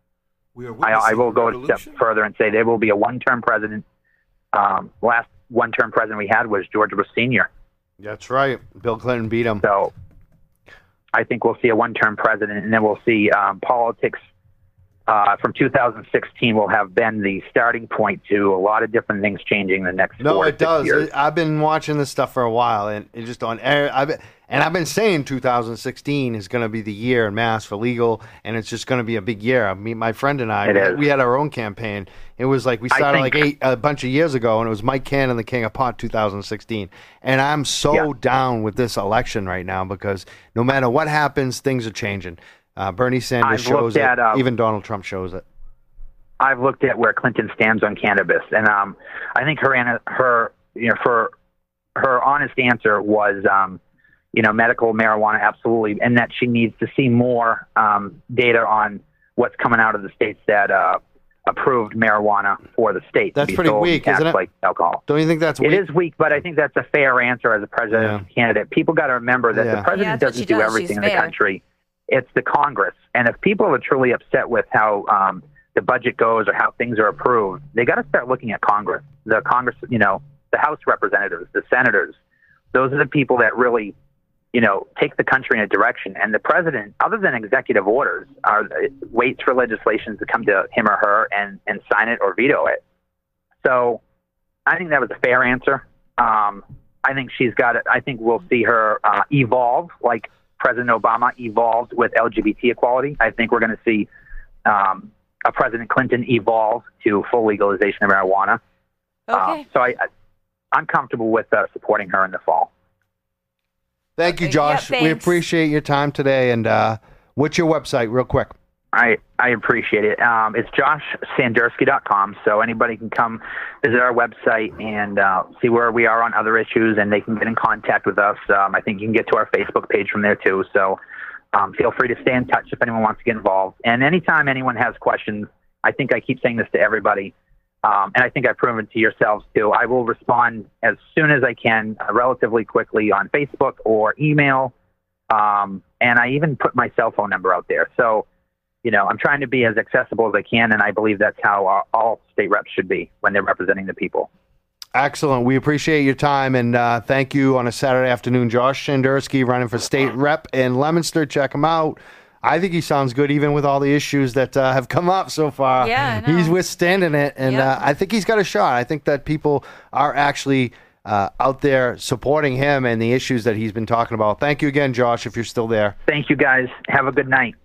We are I, I will go a step further and say there will be a one-term president. Um, last one-term president we had was George Bush Senior. That's right. Bill Clinton beat him. So I think we'll see a one-term president, and then we'll see um, politics uh, from 2016 will have been the starting point to a lot of different things changing the next No, it does. years. I've been watching this stuff for a while, and it just on air. I've been, and I've been saying 2016 is going to be the year in mass for legal, and it's just going to be a big year. I mean, my friend and I, we, we had our own campaign. It was like we started think- like eight a bunch of years ago, and it was Mike Cannon, the King of Pot, 2016. And I'm so Yeah. down with this election right now because no matter what happens, things are changing. Uh, Bernie Sanders I've shows it. at, uh, Even Donald Trump shows it. I've looked at where Clinton stands on cannabis, and um, I think her ana- her you know for her honest answer was um, you know medical marijuana absolutely, and that she needs to see more um, data on what's coming out of the states that uh, approved marijuana for the state. That's to be pretty sold weak, isn't it? Like alcohol. Don't you think that's It weak? is weak, but I think that's a fair answer as a presidential candidate. People got to remember that Yeah. the president Yeah, doesn't do does. everything She's in the country. It's the Congress, and if people are truly upset with how um, the budget goes or how things are approved, they got to start looking at Congress. The Congress, you know, the House representatives, the senators. Those are the people that really, you know, take the country in a direction. And the president, other than executive orders, are waits for legislation to come to him or her and and sign it or veto it. So I think that was a fair answer. Um, I think she's got it. I think we'll see her uh, evolve like President Obama evolved with LGBT equality. I think we're going to see um, a President Clinton evolve to full legalization of marijuana. Okay. Uh, so I, I, I'm comfortable with uh, supporting her in the fall. Thank you, Josh. Yeah, we appreciate your time today. And uh, what's your website, real quick? I, I appreciate it. Um, it's joshsanderski.com, so anybody can come visit our website and uh, see where we are on other issues, and they can get in contact with us. Um, I think you can get to our Facebook page from there too. So um, feel free to stay in touch if anyone wants to get involved. And anytime anyone has questions, I think I keep saying this to everybody, um, and I think I've proven to yourselves too. I will respond as soon as I can, uh, relatively quickly on Facebook or email. Um, and I even put my cell phone number out there. So you know, I'm trying to be as accessible as I can, and I believe that's how uh, all state reps should be when they're representing the people. Excellent. We appreciate your time and uh, thank you on a Saturday afternoon. Josh Sanderski running for state rep in Leominster. Check him out. I think he sounds good, even with all the issues that uh, have come up so far. Yeah, I know. he's withstanding it, and Yep. uh, I think he's got a shot. I think that people are actually uh, out there supporting him and the issues that he's been talking about. Thank you again, Josh, if you're still there. Thank you guys. Have a good night.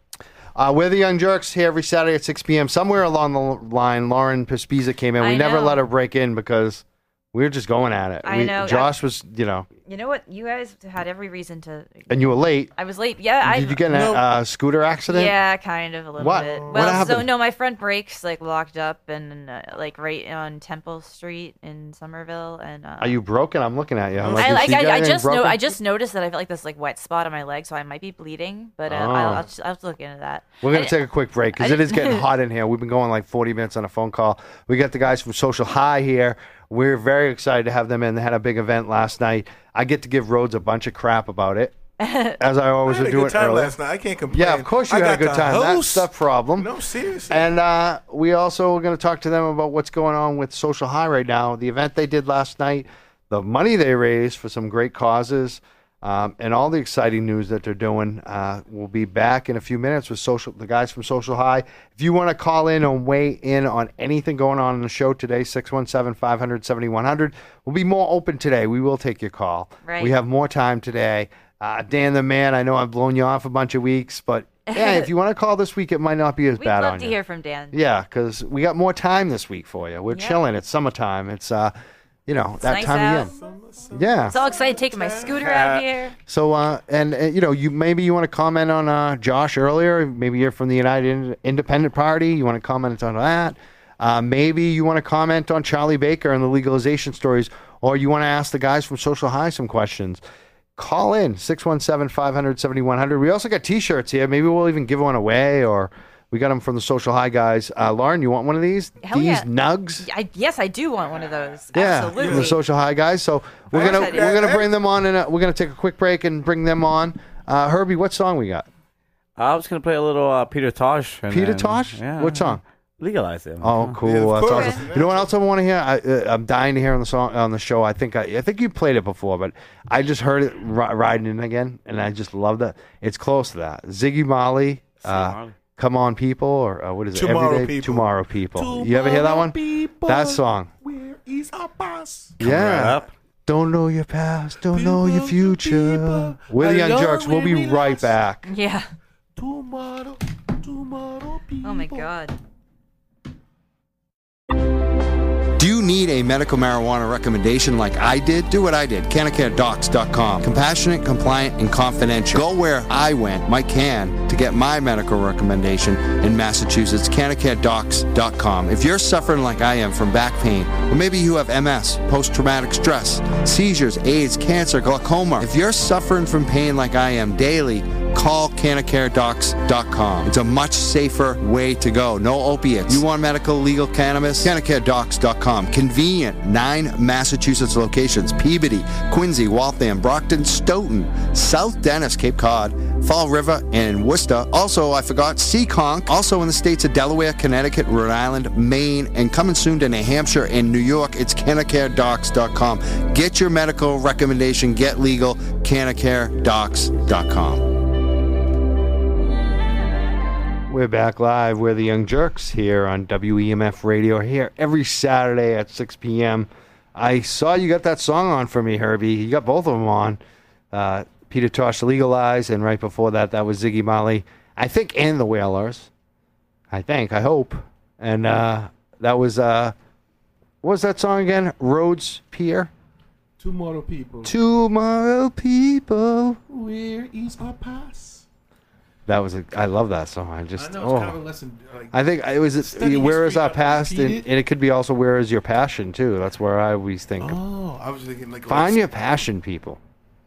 Uh, we're the Young Jurks here every Saturday at 6 p.m. Somewhere along the line, Lauren Pespiza came in. We I never know. let her break in because we were just going at it. I We- know. Josh was, you know, You know what? You guys had every reason to. and you were late. I was late. Yeah, I. Did you get in a No. uh, scooter accident? Yeah, kind of a little What? bit. What Well, so happened? no, my front brakes like locked up and uh, like right on Temple Street in Somerville, and uh, Are you broken? I'm looking at you. I'm I is like she I, I anything just know? I just noticed that I felt like this like wet spot on my leg, so I might be bleeding. But uh, Oh. I'll, I'll, just, I'll have to look into that. We're going I- to take a quick break because it is [LAUGHS] getting hot in here. We've been going like 40 minutes on a phone call. We got the guys from Social High here. We're very excited to have them in. They had a big event last night. I get to give Rhodes a bunch of crap about it, [LAUGHS] as I I always had a do good it time last night. I can't complain. Yeah, of course you I had a good time. host. That's the problem. No, seriously. And uh, we also are going to talk to them about what's going on with Social High right now. The event they did last night, the money they raised for some great causes, um, and all the exciting news that they're doing. Uh, we'll be back in a few minutes with social the guys from Social High. If you want to call in and weigh in on anything going on in the show today, 617 500 7100. We'll be more open today. We will take your call. Right. We have more time today. Uh, Dan the man, I know I've blown you off a bunch of weeks, but yeah, if you want to call this week, it might not be as [LAUGHS] bad on. you. We'd love to hear from Dan. Yeah, because we got more time this week for you. We're Yeah. chilling. It's summertime. It's uh, you know that nice time out. of year. Yeah. So excited taking my scooter out here. So uh, and uh, you know, you maybe you want to comment on uh, Josh earlier. Maybe you're from the United Independent Party. You want to comment on that. Uh, maybe you want to comment on Charlie Baker and the legalization stories, or you want to ask the guys from Social High some questions. Call in 617 500 7100. We also got t shirts here. Maybe we'll even give one away, or we got them from the Social High guys. Uh, Lauren, you want one of these? Hell these yeah. nugs? I, yes, I do want one of those. Yeah, Absolutely. the social high guys. So we're I gonna like we're gonna bring them on, and we're gonna take a quick break and bring them on. Uh, Herbie, what song we got? I was gonna play a little uh, Peter Tosh. and Peter then- Tosh? Yeah. What song? Legalize it. Oh, cool. Yeah, of That's course. awesome. You know what else I want to hear? I, uh, I'm dying to hear on the song on the show. I think I, I think you played it before, but I just heard it ri- riding in again, and I just love that. It's close to that. Ziggy Marley. Uh, Marley. Come on, people, or uh, what is it? Tomorrow Everyday People. Tomorrow people. you ever hear that one? people, That song. Where is our boss? yeah. right up. Don't know your past, don't know your future. people, We're the Young alone Jurks. We'll be we right lost. back. Yeah. Tomorrow, tomorrow people. Oh my god. Do you need a medical marijuana recommendation like I did? Do what I did. CannaCareDocs.com. Compassionate, compliant, and confidential. Go where I went, Mike Can, to get my medical recommendation in Massachusetts. CannaCareDocs.com. If you're suffering like I am from back pain, or maybe you have MS, post traumatic stress, seizures, AIDS, cancer, glaucoma, if you're suffering from pain like I am daily, call cannacaredocs.com. It's a much safer way to go. No opiates. You want medical legal cannabis? cannacaredocs.com. Convenient. Nine Massachusetts locations. Peabody, Quincy, Waltham, Brockton, Stoughton, South Dennis, Cape Cod, Fall River, and Worcester. Also, I forgot Seekonk. Also in the states of Delaware, Connecticut, Rhode Island, Maine, and coming soon to New Hampshire and New York. It's cannacaredocs.com. Get your medical recommendation. Get legal. cannacaredocs.com. We're back live. We're the Young Jurks here on WEMF Radio. Here every Saturday at 6 p.m. I saw you got that song on for me, Herbie. You got both of them on. Uh, Peter Tosh, Legalize, and right before that, that was Ziggy Marley. I think, and the Wailers. I think, I hope. And uh, that was, uh, what was that song again? Rhodes Pier? Tomorrow people. Tomorrow, people. Where is our pass? That was, a, I love that song. I just, I know oh. kind of a lesson. Like, I think it was where is our past, and, it. and it could be also where is your passion too. That's where I always think. oh, I was thinking like Find your passion, people.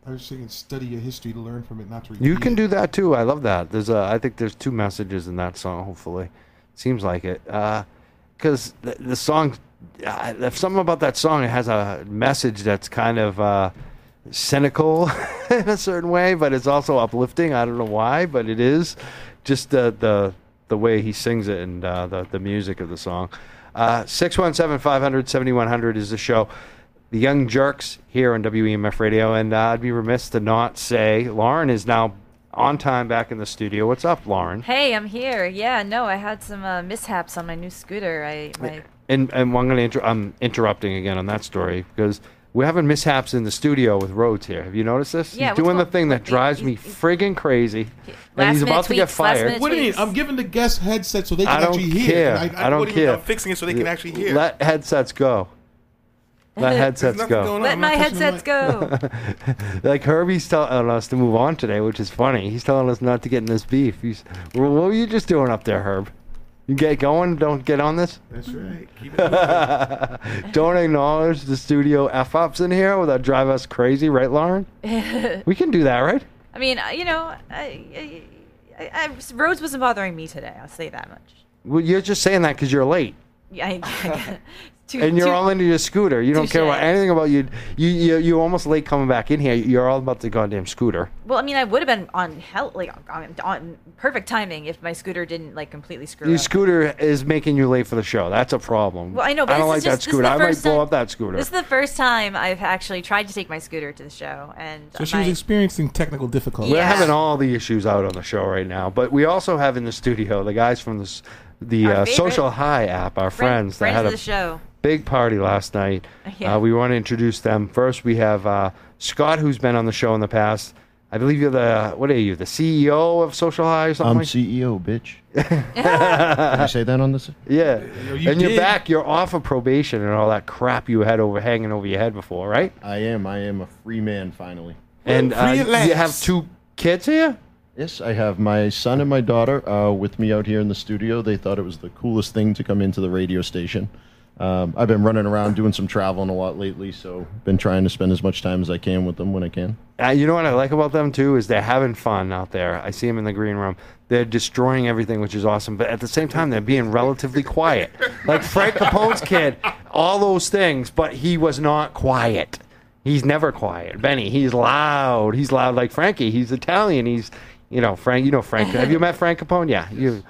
I was thinking study your history to learn from it, not to repeat You can do that too. I love that. There's a, I think there's two messages in that song. Hopefully, seems like it. Because the, the song, uh, something about that song. It has a message that's kind of uh, cynical [LAUGHS] in a certain way, but it's also uplifting. I don't know why, but it is. Just the the the way he sings it and uh, the the music of the song. Uh, Six one seven five hundred seventy one hundred is the show. The Young Jurks here on WEMF Radio, and uh, I'd be remiss to not say Lauren is now on time back in the studio. What's up, Lauren? Hey, I'm here. Yeah, no, I had some uh, mishaps on my new scooter. I my And and I'm going to inter- I'm interrupting again on that story because we're having mishaps in the studio with Rhodes here. Have you noticed this? Yeah, he's doing what's the thing that drives me friggin' crazy, and Last he's minute about to get tweets, last fired. minute What do you mean? I'm giving the guests headsets so they can I don't actually hear. care. I, I don't what do you mean? care. I'm fixing it so they can actually hear. Let headsets go. Let headsets nothing go. going on. Let I'm my touching the headsets mic. go. [LAUGHS] like Herbie's telling us to move on today, which is funny. He's telling us not to get in this beef. He's, well, what were you just doing up there, Herb? You get going. Don't get on this. That's right. Keep it [LAUGHS] don't acknowledge the studio f ups in here without drive us crazy, right, Lauren? [LAUGHS] we can do that, right? I mean, uh, you know, I, I, I, I, Rhodes wasn't bothering me today. I'll say that much. Well, you're just saying that because you're late. Yeah, I, too, and you're too- all into your scooter. You don't care Touche. about anything about you. You you you almost late coming back in here. You're all about the goddamn scooter. Well, I mean, I would have been on hell, like on, on perfect timing if my scooter didn't like completely screw Your up. scooter is making you late for the show. That's a problem. Well, I know, but I don't this like is that just- this is scooter. I might blow time- up that scooter. This is the first time I've actually tried to take my scooter to the show, and So she was experiencing technical difficulties. We're having all the issues out on the show right now, but we also have in the studio the guys from the the uh, Social High app, our friend- friends that friends had of a the show. Big party last night. Yeah. Uh, we want to introduce them. First, we have uh, Scott, who's been on the show in the past. I believe you're the what are you, the CEO of Social High or something? I'm like- CEO, bitch. [LAUGHS] [LAUGHS] Did I say that on this? yeah, you and you're back. You're off of probation and all that crap you had over hanging over your head before, right? I am. I am a free man finally. And uh, you have two kids here. Yes, I have my son and my daughter uh, with me out here in the studio. They thought it was the coolest thing to come into the radio station. Um, I've been running around doing some traveling a lot lately, so been trying to spend as much time as I can with them when I can. Uh, you know what I like about them too is they're having fun out there. I see them in the green room. They're destroying everything, which is awesome. But at the same time, they're being relatively quiet. Like Frank Capone's kid, all those things, but he was not quiet. He's never quiet. Benny, he's loud. He's loud like Frankie. He's Italian. He's, you know, Frank. You know Frank. Have you met Frank Capone? Yeah. You.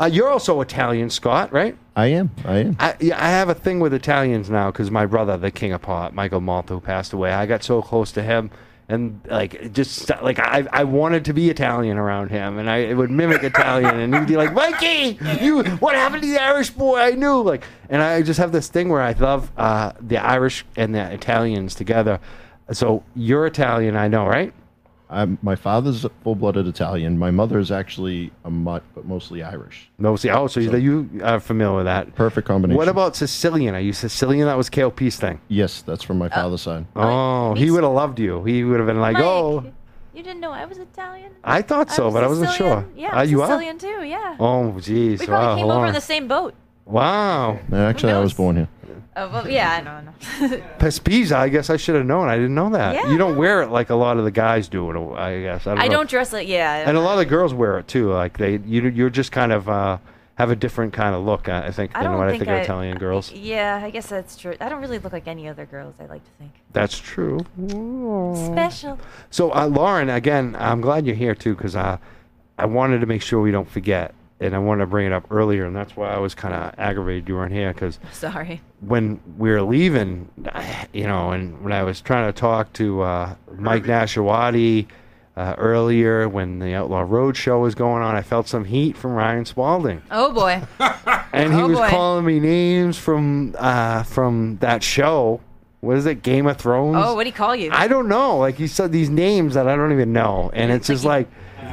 Uh, you're also Italian, Scott, right? I am. I am. I, yeah, I have a thing with Italians now because my brother, the king of pop, Michael Malta, who passed away, I got so close to him, and like just like I, I wanted to be Italian around him, and I would mimic Italian, and he'd be like, Mikey, you, what happened to the Irish boy? I knew, like, and I just have this thing where I love uh, the Irish and the Italians together. So you're Italian, I know, right? I'm, my father's full-blooded Italian. My mother is actually a mutt, but mostly Irish. No, see, oh, so, you are familiar with that. Perfect combination. What about Sicilian? Are you Sicilian? That was KLP's thing. Yes, that's from my father's side. Oh, he would have loved you. He would have been like, Mike, oh, you didn't know I was Italian? I thought so, but I wasn't sure. Sicilian. Yeah, Ah, I'm you are? Sicilian too. Yeah. Oh, jeez. we probably Wow, came over on. in the same boat. Wow. No, actually, I was born here. Oh well, yeah, I don't know. [LAUGHS] Pespisa, I guess I should have known. I didn't know that. Yeah, you don't wear it like a lot of the guys do it, I guess. I don't, I know. don't dress like yeah. And a lot of the girls wear it too. Like they, you, you're just kind of uh, have a different kind of look. I think I than don't what I think think of Italian girls. Yeah, I guess that's true. I don't really look like any other girls. I like to think That's true. special. So, uh, Lauren, again, I'm glad you're here too because uh, I wanted to make sure we don't forget, and I wanted to bring it up earlier, and that's why I was kind of aggravated you weren't here because Sorry. when we were leaving, [SIGHS] you know, and when I was trying to talk to uh, Mike Nashawati uh, earlier when the Outlaw Road show was going on, I felt some heat from Ryan Spalding, Oh boy. [LAUGHS] and he Oh, was boy. calling me names from uh, from that show. What is it, Game of Thrones? Oh, what do he call you? I don't know. Like he said these names that I don't even know, and it's just like,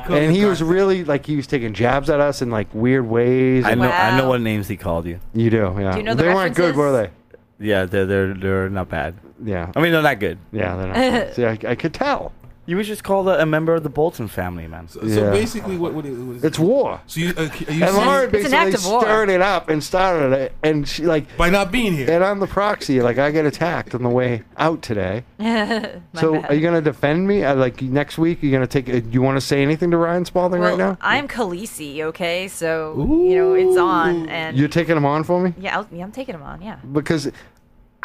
and he was really like he was taking jabs at us in like weird ways. I and- know. I know Wow. what names he called you. you do, yeah. Do you know the they weren't good, were references? Yeah, they're they're they're not bad. Yeah, I mean, they're not good. yeah. They're not good. [LAUGHS] See, I, I could tell. You was just called a, a member of the Bolton family, man. So, Yeah. basically, what, what, is, what is It's war. So you, uh, are you And saying Lauren It's an basically act of war. stirred it up and started it, and she like, by not being here? and I'm the proxy. Like I get attacked on the way out today. [LAUGHS] My so bad. are you gonna defend me? Uh, like next week, you're gonna take. Uh, you want to say anything to Ryan Spalding well, right now? I'm Khaleesi, okay? So you know it's on, and You're taking him on for me yeah, I'll, yeah, I'm taking him on. Yeah. because,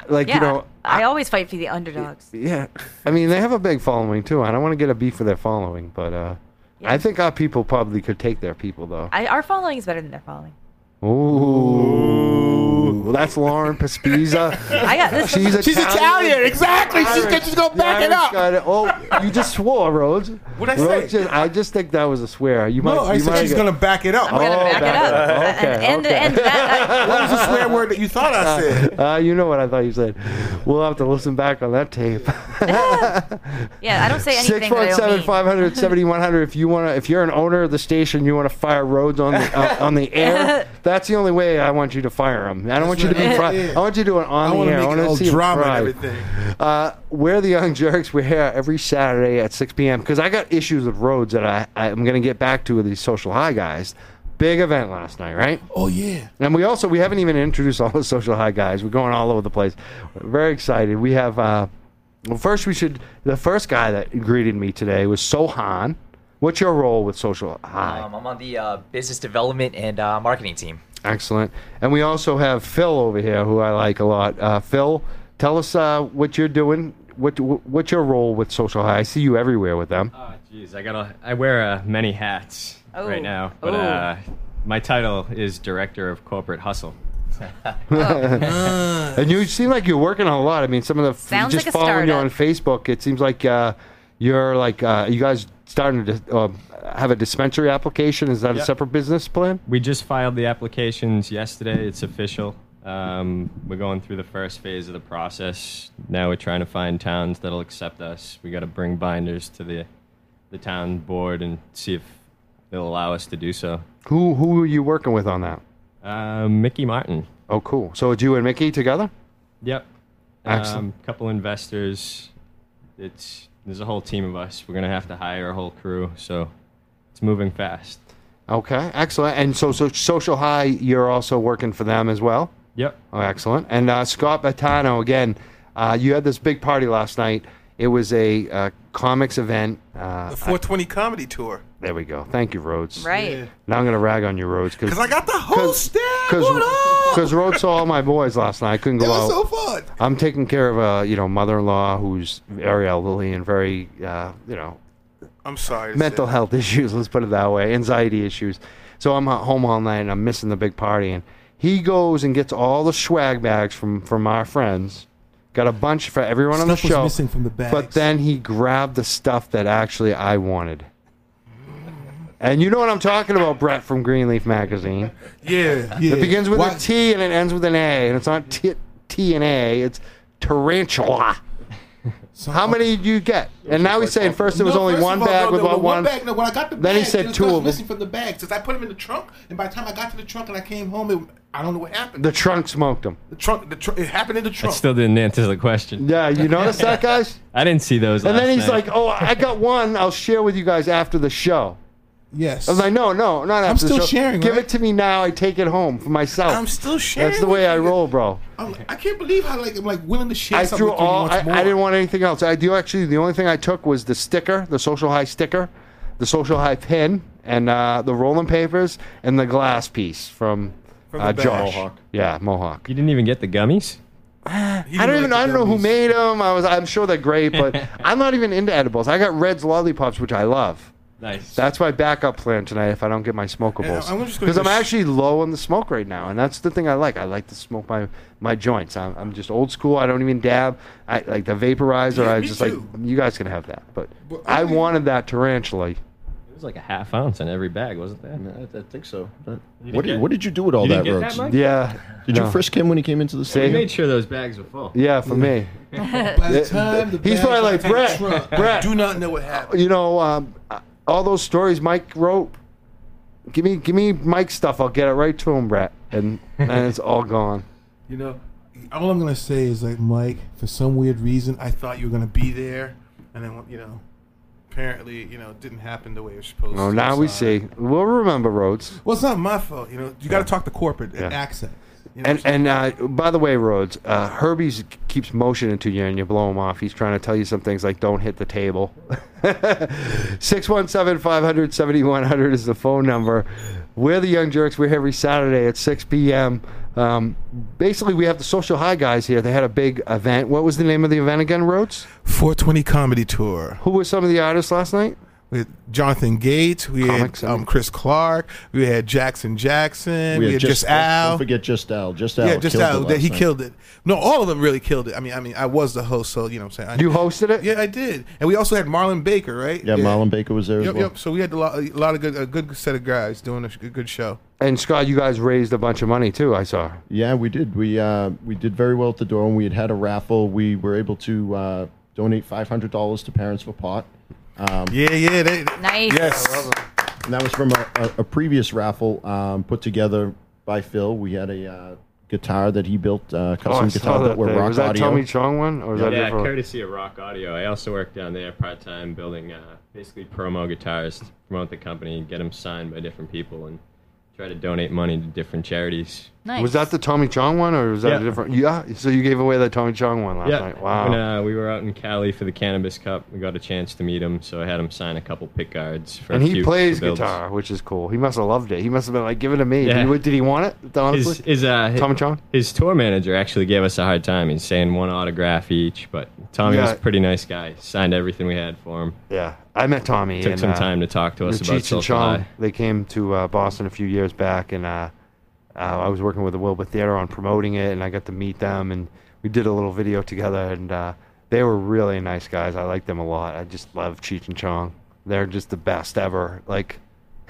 like Yeah. you know, I, always fight for the underdogs. Yeah, I mean they have a big following too. I don't want to get a beef for their following, but uh, Yeah. I think our people probably could take their people though. I, our following is better than their following. Ooh, Well, that's Lauren Paspiza. [LAUGHS] I got this. She's She's Italian, exactly. She's, Irish. she's gonna back it Irish up. guy- oh, you just swore, Rhodes. What'd I Rhodes say? just- I just think that was a swear. You might. No, I you said might She's get- gonna back it up. I'm gonna Oh, back it back up. it up. Okay, and, okay. and that, [LAUGHS] What was the swear word that you thought I said? Uh, you know what I thought you said. We'll have to listen back on that tape. [LAUGHS] yeah, I don't say anything Six that I one don't seven mean. five hundred seventy one hundred. If you want to, if you're an owner of the station, you want to fire Rhodes on the uh, on the air. That's the only way I want you to fire them. I don't want you to be. right. Fri- Yeah. I want you to do it on I the air. make I want to see drama and fry. everything. Uh, we're the Young Jurks. We're here every Saturday at 6 p.m. because I got issues with Rhodes that I, I'm going to get back to with these social high guys. Big event last night, right? Oh yeah. And we also we haven't even introduced all the social high guys. We're going all over the place. We're very excited. We have uh, well first we should the first guy that greeted me today was Sohan. What's your role with social high? Um, I'm on the uh, business development and uh, marketing team. Excellent. And we also have Phil over here, who I like a lot. Uh, Phil, tell us uh, what you're doing. What what's your role with social high? I see you everywhere with them. Oh, jeez, I gotta. I wear uh, many hats Oh. right now, but Oh. uh, my title is director of corporate hustle. [LAUGHS] [LAUGHS] And you seem like you're working on a lot. I mean, some of the Sounds just like a following you on. Facebook, it seems like uh, you're like uh, you guys starting to uh, have a dispensary application. Is that a separate business plan? We just filed the applications yesterday. It's official. Um, we're going through the first phase of the process. Now we're trying to find towns that'll accept us. We got to bring binders to the the town board and see if they'll allow us to do so. Who who are you working with on that? Uh, Mickey Martin. Oh, cool. So it's you and Mickey together? Yep. Excellent. Um, couple investors. It's there's a whole team of us. We're gonna have to hire a whole crew, so it's moving fast. Okay, excellent. And so, so social high, you're also working for them as well. Yep. Oh, excellent. And uh, Scott Bettano, again, uh, you had this big party last night. It was a uh, comics event. Uh, The 420 comedy tour. There we go. Thank you, Rhodes. Right. Yeah. Now I'm going to rag on you, Rhodes. Because I got the whole staff. Because What up? because Rhodes saw all my boys last night. I couldn't go It go was out. so fun. I'm taking care of a you know mother-in-law who's very elderly and very uh, you know I'm sorry. mental say. health [LAUGHS] issues. Let's put it that way, anxiety issues. So I'm at home all night and I'm missing the big party. And he goes and gets all the swag bags from from our friends. Got a bunch for everyone on the Stuff was show. missing from the bags. But then he grabbed the stuff that actually I wanted. And you know what I'm talking about, Brett from Greenleaf Magazine. Yeah. yeah. It begins with Why- a T and it ends with an A, and it's not T, T and A. It's tarantula. So- How many did you get? And now he's saying first there was No, only one all, bag no, with there about one. bag. No, when I got the Then he said two stuff of them. missing from the bag. Since I put them in the trunk, and by the time I got to the trunk and I came home, it, I don't know what happened. The trunk smoked him. The trunk, the trunk, it happened in the trunk. I still didn't answer the question. Yeah, you notice that, guys? [LAUGHS] I didn't see those. And then he's night. like, "Oh, I got one. I'll share with you guys after the show." Yes. I was like, "No, no, not after I'm still the show. sharing, Give right? it to me now. I take it home for myself. I'm still sharing. That's the way I roll, bro." I'm I can't believe how like I'm like willing to share I something threw with all. once I, more. I didn't want anything else. I do actually. The only thing I took was the sticker, the social high sticker, the social high pin, and uh, the rolling papers, and the glass piece from, From the uh. Josh. Mohawk. Yeah, Mohawk. you didn't even get the gummies. I don't even. like I don't know who made them. I was. I'm sure they're great, but [LAUGHS] I'm not even into edibles. I got Red's lollipops, which I love. Nice. That's my backup plan tonight if I don't get my smokables. Yeah, I'm just gonna Because I'm just- actually low on the smoke right now, and that's the thing I like. I like to smoke my my joints. I'm, I'm just old school. I don't even dab. I like the vaporizer. Yeah, I me just too. like you guys can have that, but, But I I mean- wanted that tarantula. It was like a half ounce in every bag, wasn't there? I, I think so. But What didn't did, get- what did you do with all You that, didn't get Rhodes? that, Mike? Yeah. Did no. you frisk him when he came into the We stadium? made sure those bags were full. Yeah, for me. [LAUGHS] By the time the He's probably like Brett. Brett. Do not know what happened. You know, um, all those stories Mike wrote. Give me, give me Mike's stuff. I'll get it right to him, Brett, and and it's all gone. You know, all I'm gonna say is like, Mike, for some weird reason, I thought you were gonna be there, and then you know, Apparently, you know, it didn't happen the way it was supposed Oh, to. now we see. We'll remember Rhodes. well, it's not my fault. You know, you got to talk to corporate Yeah. accent. You know And and uh, by the way, Rhodes, uh, Herbie's keeps motioning to you and you blow him off. He's trying to tell you some things like don't hit the table. [LAUGHS] 617 500 7100 is the phone number. We're the Young Jurks. We're here every Saturday at 6 p.m. Um, basically, we have the Social High guys here. They had a big event. What was the name of the event again, Rhodes? 420 comedy tour. Who were some of the artists last night? We had Jonathan Gates. We Comics, had I um, mean. Chris Clark. We had Jackson Jackson. We, had had just, Al. Don't forget just Al. Just Al. yeah, just Al. That he night. killed it. No, all of them really killed it. I mean, I mean, I was the host, so you know what I'm saying. I, You hosted it? Yeah, I did. And we also had Marlon Baker, right? Yeah, Marlon Baker was there as Yep, well. yep. So we had a lot, a lot of good, a good set of guys doing a good show. And Scott, you guys raised a bunch of money too. I saw. Yeah, we did. We uh, we did very well at the door, and we had had a raffle. We were able to uh, donate five hundred dollars to Parents for Pot. Um, Yeah, yeah. They, Nice. yes. And that was from a, a, a previous raffle um, put together by Phil. We had a uh, guitar that he built, uh, Oh, custom I guitar that that. were thing. rock Was that audio. Tommy Chong one, or was that Yeah, different? courtesy of Rock Audio. I also work down there part time building uh, basically promo guitars to promote the company, get them signed by different people, and try to donate money to different charities. Nice. Was that the Tommy Chong one, or was that Yeah. a different? Yeah. So you gave away that Tommy Chong one last yeah, night. Wow. When uh, we were out in Cali for the Cannabis Cup, we got a chance to meet him, so I had him sign a couple pick guards for and he plays guitar, which is cool. He must have loved it. He must have been like, "Give it to me." Yeah. Did, he, want it? Honestly, His, his, uh, Tommy Chong. his tour manager actually gave us a hard time. He's saying one autograph each, but Tommy was a pretty nice guy. Signed everything we had for him. Yeah, I met Tommy. Took and, some uh, time to talk to us about Cheech and Chong. They came to uh, Boston a few years back, and uh, I was working with the Wilbur Theater on promoting it, and I got to meet them, and we did a little video together, and uh, they were really nice guys. I liked them a lot. I just love Cheech and Chong. They're just the best ever. Like, [LAUGHS]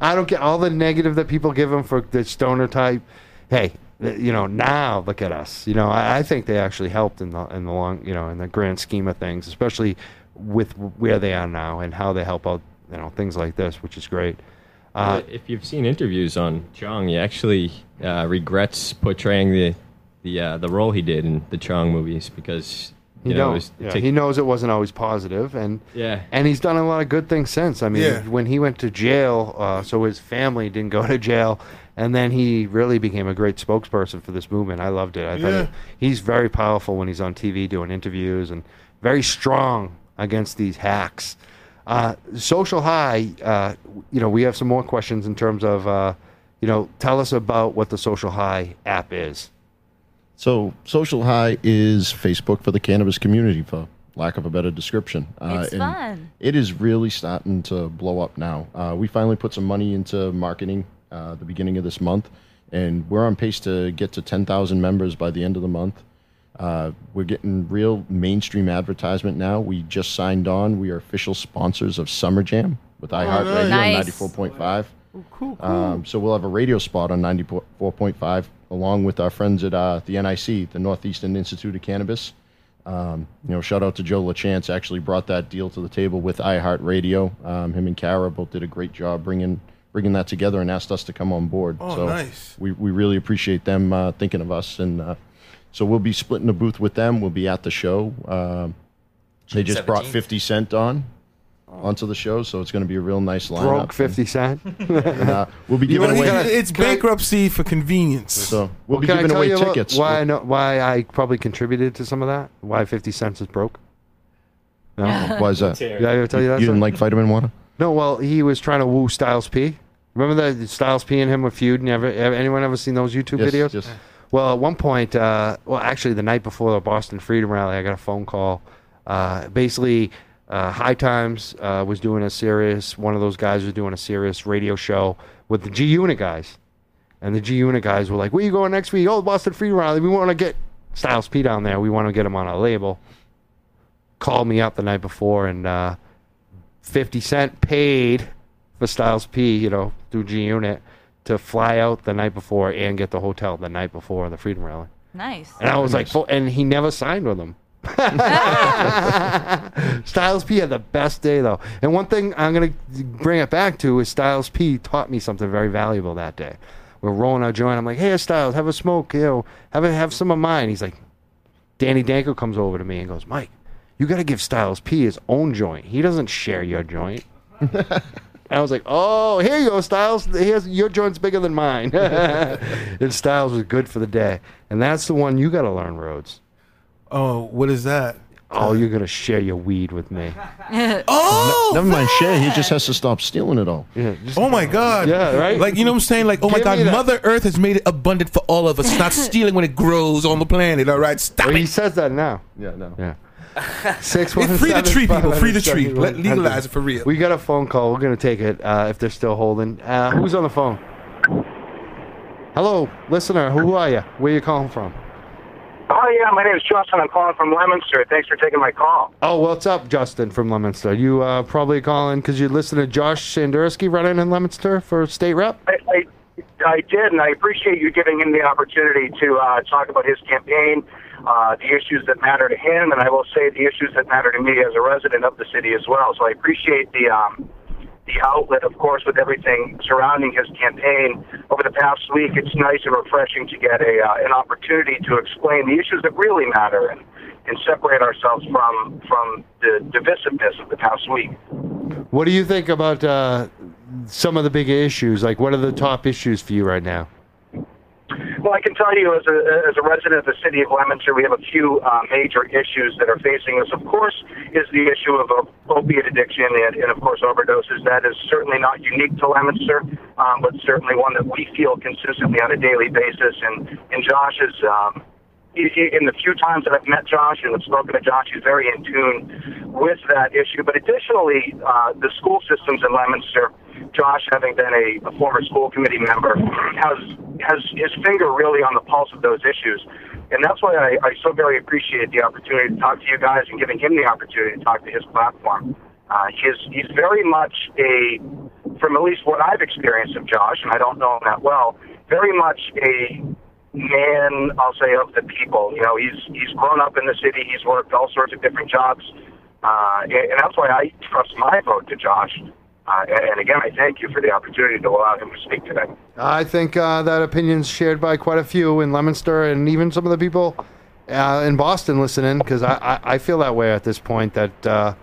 I don't get all the negative that people give them for the stoner type. Hey, you know, now look at us. You know, I, I think they actually helped in the in the long, you know, in the grand scheme of things, especially with where they are now and how they help out, you know, things like this, which is great. Uh, if you've seen interviews on Chong, he actually uh, regrets portraying the the uh, the role he did in the Chong movies because he you know, knows. Yeah, to- he knows it wasn't always positive, and yeah. and he's done a lot of good things since. I mean, Yeah. when he went to jail, uh, so his family didn't go to jail, and then he really became a great spokesperson for this movement. I loved it. I thought Yeah. it, he's very powerful when he's on TV doing interviews, and very strong against these hacks. Uh, social high, uh, you know, we have some more questions in terms of, uh, you know, tell us about what the social high app is. So, Social High is Facebook for the cannabis community, for lack of a better description. Uh, It's fun. It is really starting to blow up now. Uh, we finally put some money into marketing uh, the beginning of this month, and we're on pace to get to 10,000 members by the end of the month. Uh, we're getting real mainstream advertisement now. We just signed on. We are official sponsors of Summer Jam with iHeartRadio Nice. on 94.5. Um, so we'll have a radio spot on 94.5 along with our friends at uh, the NIC, the Northeastern Institute of Cannabis. Um, you know, shout out to Joe LaChance. Actually, brought that deal to the table with iHeartRadio. Um, him and Kara both did a great job bringing bringing that together and asked us to come on board. Oh, so nice. We we really appreciate them uh, thinking of us, and uh, so we'll be splitting the booth with them. We'll be at the show. Um, they June just brought Fifty Cent on onto the show, so it's going to be a real nice lineup. Broke 50 Cent. [LAUGHS] And, uh, we'll be giving away. gotta- it's can I- bankruptcy for convenience. So we'll be giving away tickets. Why I know why I probably contributed to some of that? Why 50 cents is broke? No, [LAUGHS] Why is that? did I ever tell you that? You didn't story? like vitamin water? No, well, he was trying to woo Styles P. Remember that Styles P and him were feuding? Ever, ever anyone ever seen those YouTube Yes, videos? yes. Well, at one point, uh, well, actually, the night before the Boston Freedom Rally, I got a phone call. Uh, basically, uh, High Times uh, was doing a Sirius. One of those guys was doing a Sirius radio show with the G Unit guys, and the G Unit guys were like, "Where you going next week? Oh, Boston Freedom Rally. We want to get Styles P down there. We want to get him on our label." Called me up the night before, and uh, 50 Cent paid for Styles P, you know, through G Unit to fly out the night before and get the hotel the night before the Freedom Rally. Nice. And I was like, "Full-" and he never signed with them. [LAUGHS] [LAUGHS] Styles P had the best day though. And one thing I'm gonna bring it back to is Styles P taught me something very valuable that day. We're rolling our joint. I'm like, "Hey, Styles, have a smoke. You know, have a, have some of mine." He's like, Danny Danko comes over to me and goes, "Mike, you got to give Styles P his own joint. He doesn't share your joint." [LAUGHS] And I was like, "Oh, here you go, Styles. Here's your joint's bigger than mine." [LAUGHS] and Styles was good for the day, and that's the one you got to learn, Rhodes. Oh, what is that? Oh, you're gonna share your weed with me. [LAUGHS] Oh, Never mind share. He just has to stop stealing it all. Yeah, just, Oh my God! Yeah, right? Like you know what I'm saying? Like oh my Give God, me that. Mother Earth has made it abundant for all of us. Not [LAUGHS] stealing when it grows on the planet. All right, stop Well, he it. says that now. Yeah, no. Yeah. [LAUGHS] Six one Free the seven tree, people. Free the hundred tree. Let legalize it for real. We got a phone call. We're gonna take it uh, if they're still holding. Uh, who's on the phone? Hello, listener. Who are you? Where you calling from? Oh yeah, my name is Justin. I'm calling from Leominster. Thanks for taking my call. Oh, what's up, Justin from Leominster? You uh, probably calling because you listen to Josh Sanderski running in Leominster for state rep. I, I, I did, and I appreciate you giving him the opportunity to uh, talk about his campaign, uh, the issues that matter to him, and I will say the issues that matter to me as a resident of the city as well. So I appreciate the um, the outlet, of course, with everything surrounding his campaign. Over the past week, it's nice and refreshing to get a uh, an opportunity to explain the issues that really matter and, and separate ourselves from from the divisiveness of the past week. What do you think about uh, some of the big issues? Like, what are the top issues for you right now? Well, I can tell you, as a, as a resident of the city of Leominster, we have a few uh, major issues that are facing us. Of course, is the issue of op- opiate addiction and, and, of course, overdoses. That is certainly not unique to Leominster, um, but certainly one that we feel consistently on a daily basis. And, and Josh is. Um, in the few times that I've met Josh and have spoken to Josh, he's very in tune with that issue. But additionally, uh, the school systems in Leominster, Josh, having been a, a former school committee member, has has his finger really on the pulse of those issues. And that's why I, I so very appreciate the opportunity to talk to you guys and giving him the opportunity to talk to his platform. Uh, he's he's very much a, from at least what I've experienced of Josh, and I don't know him that well, very much a man, I'll say, of the people. You know, he's he's grown up in the city. He's worked all sorts of different jobs, uh, and, that's why I trust my vote to Josh. Uh, and, and again, I thank you for the opportunity to allow him to speak today. I think uh, that opinion's shared by quite a few in Leominster and even some of the people uh, in Boston listening because I, I, I feel that way at this point that uh,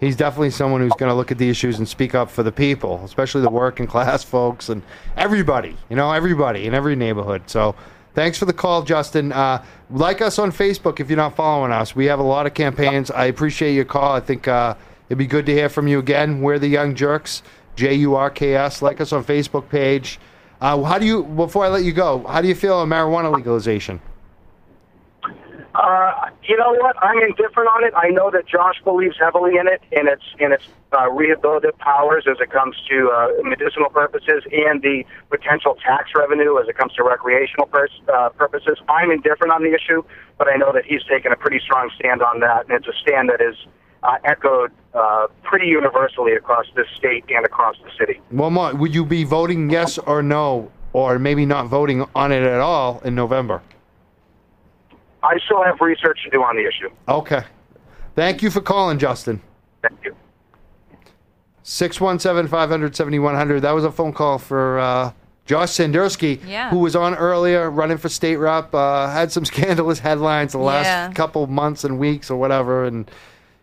he's definitely someone who's going to look at the issues and speak up for the people, especially the working class [LAUGHS] folks and everybody, you know, everybody in every neighborhood. So thanks for the call, Justin. Uh, like us on Facebook if you're not following us. We have a lot of campaigns. I appreciate your call. I think uh, it'd be good to hear from you again. We're the Young Jurks, J U R K S. Like us on Facebook page. Uh, how do you, before I let you go, how do you feel on marijuana legalization? Uh, you know what? I'm indifferent on it. I know that Josh believes heavily in it, in its in its uh, rehabilitative powers as it comes to uh, medicinal purposes and the potential tax revenue as it comes to recreational pers- uh, purposes. I'm indifferent on the issue, but I know that he's taken a pretty strong stand on that, and it's a stand that is uh, echoed uh, pretty universally across this state and across the city. Well, more. Would you be voting yes or no, or maybe not voting on it at all in November? I still have research to do on the issue. Okay. Thank you for calling, Justin. Thank you. 617 500 7100. That was a phone call for uh, Josh Sanderski, Yeah. who was on earlier running for state rep. Uh, had some [LAUGHS] scandalous headlines the last Yeah. couple months and weeks or whatever. And,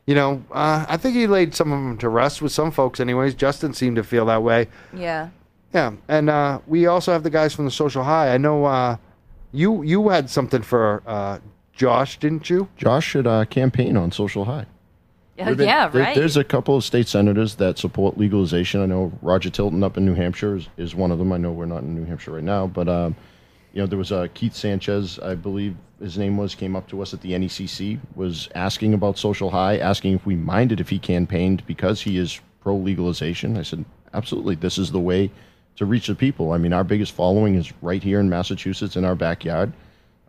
you know, uh, I think he laid some of them to rest with some folks, anyways. Justin seemed to feel that way. Yeah. Yeah. And uh, we also have the guys from the Social High. I know uh, you, you had something for uh, Josh, didn't you? Josh should uh, campaign on Social High. Yeah, been- yeah, there- right. There's a couple of state senators that support legalization. I know Roger Tilton up in New Hampshire is, is one of them. I know we're not in New Hampshire right now, but um, you know there was uh, Keith Sanchez, I believe his name was, came up to us at the NECC, was asking about Social High, asking if we minded if he campaigned because he is pro legalization. I said absolutely. This is the way to reach the people. I mean, our biggest following is right here in Massachusetts in our backyard.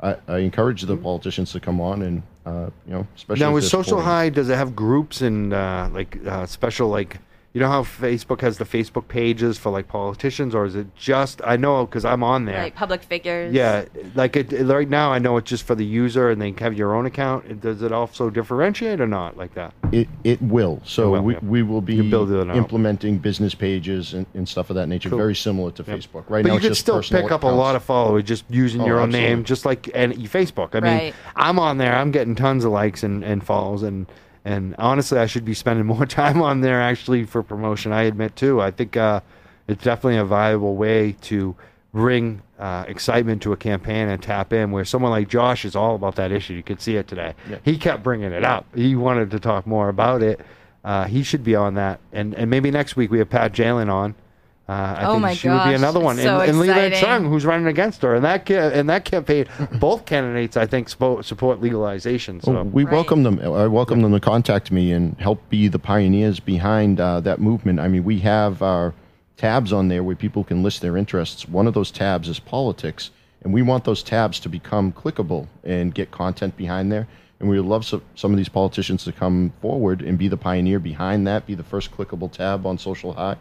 I, I encourage the politicians to come on and uh, you know, especially now with social high does it have groups and uh, like uh, special like you know how facebook has the facebook pages for like politicians or is it just i know because i'm on there Like public figures. yeah like it, it- right now i know it's just for the user and they have your own account It- does it also differentiate or not like that It it will. So It will, we, yeah. we will be You build it implementing business pages and, and stuff of that nature, Cool. very similar to Facebook. Right but now, you it's could just still personal pick up a lot of followers just using Oh, your own absolutely. name just like and facebook i mean Right. i'm on there i'm getting tons of likes and, and follows and and honestly i should be spending [LAUGHS] more time on there actually for promotion. I admit too i think uh, it's definitely a valuable way to bring uh, excitement to a campaign and tap in where someone like josh is all about that issue. You could see it today. Yeah. he kept bringing it up. He wanted to talk more about it. Uh, he should be on that. And and maybe next week we have pat jehlen on Uh, I Oh think my she would be another one, so and, and Leland exciting. Cheung, who's running against her, and that ca- in that campaign, [CLEARS THROAT] both candidates I think spo- support legalization. So Well, we welcome them. I welcome them to contact me and help be the pioneers behind uh, that movement. I mean, we have our tabs on there where people can list their interests. One of those tabs is politics, and we want those tabs to become clickable and get content behind there. And we would love so, some of these politicians to come forward and be the pioneer behind that, be the first clickable tab on Social High.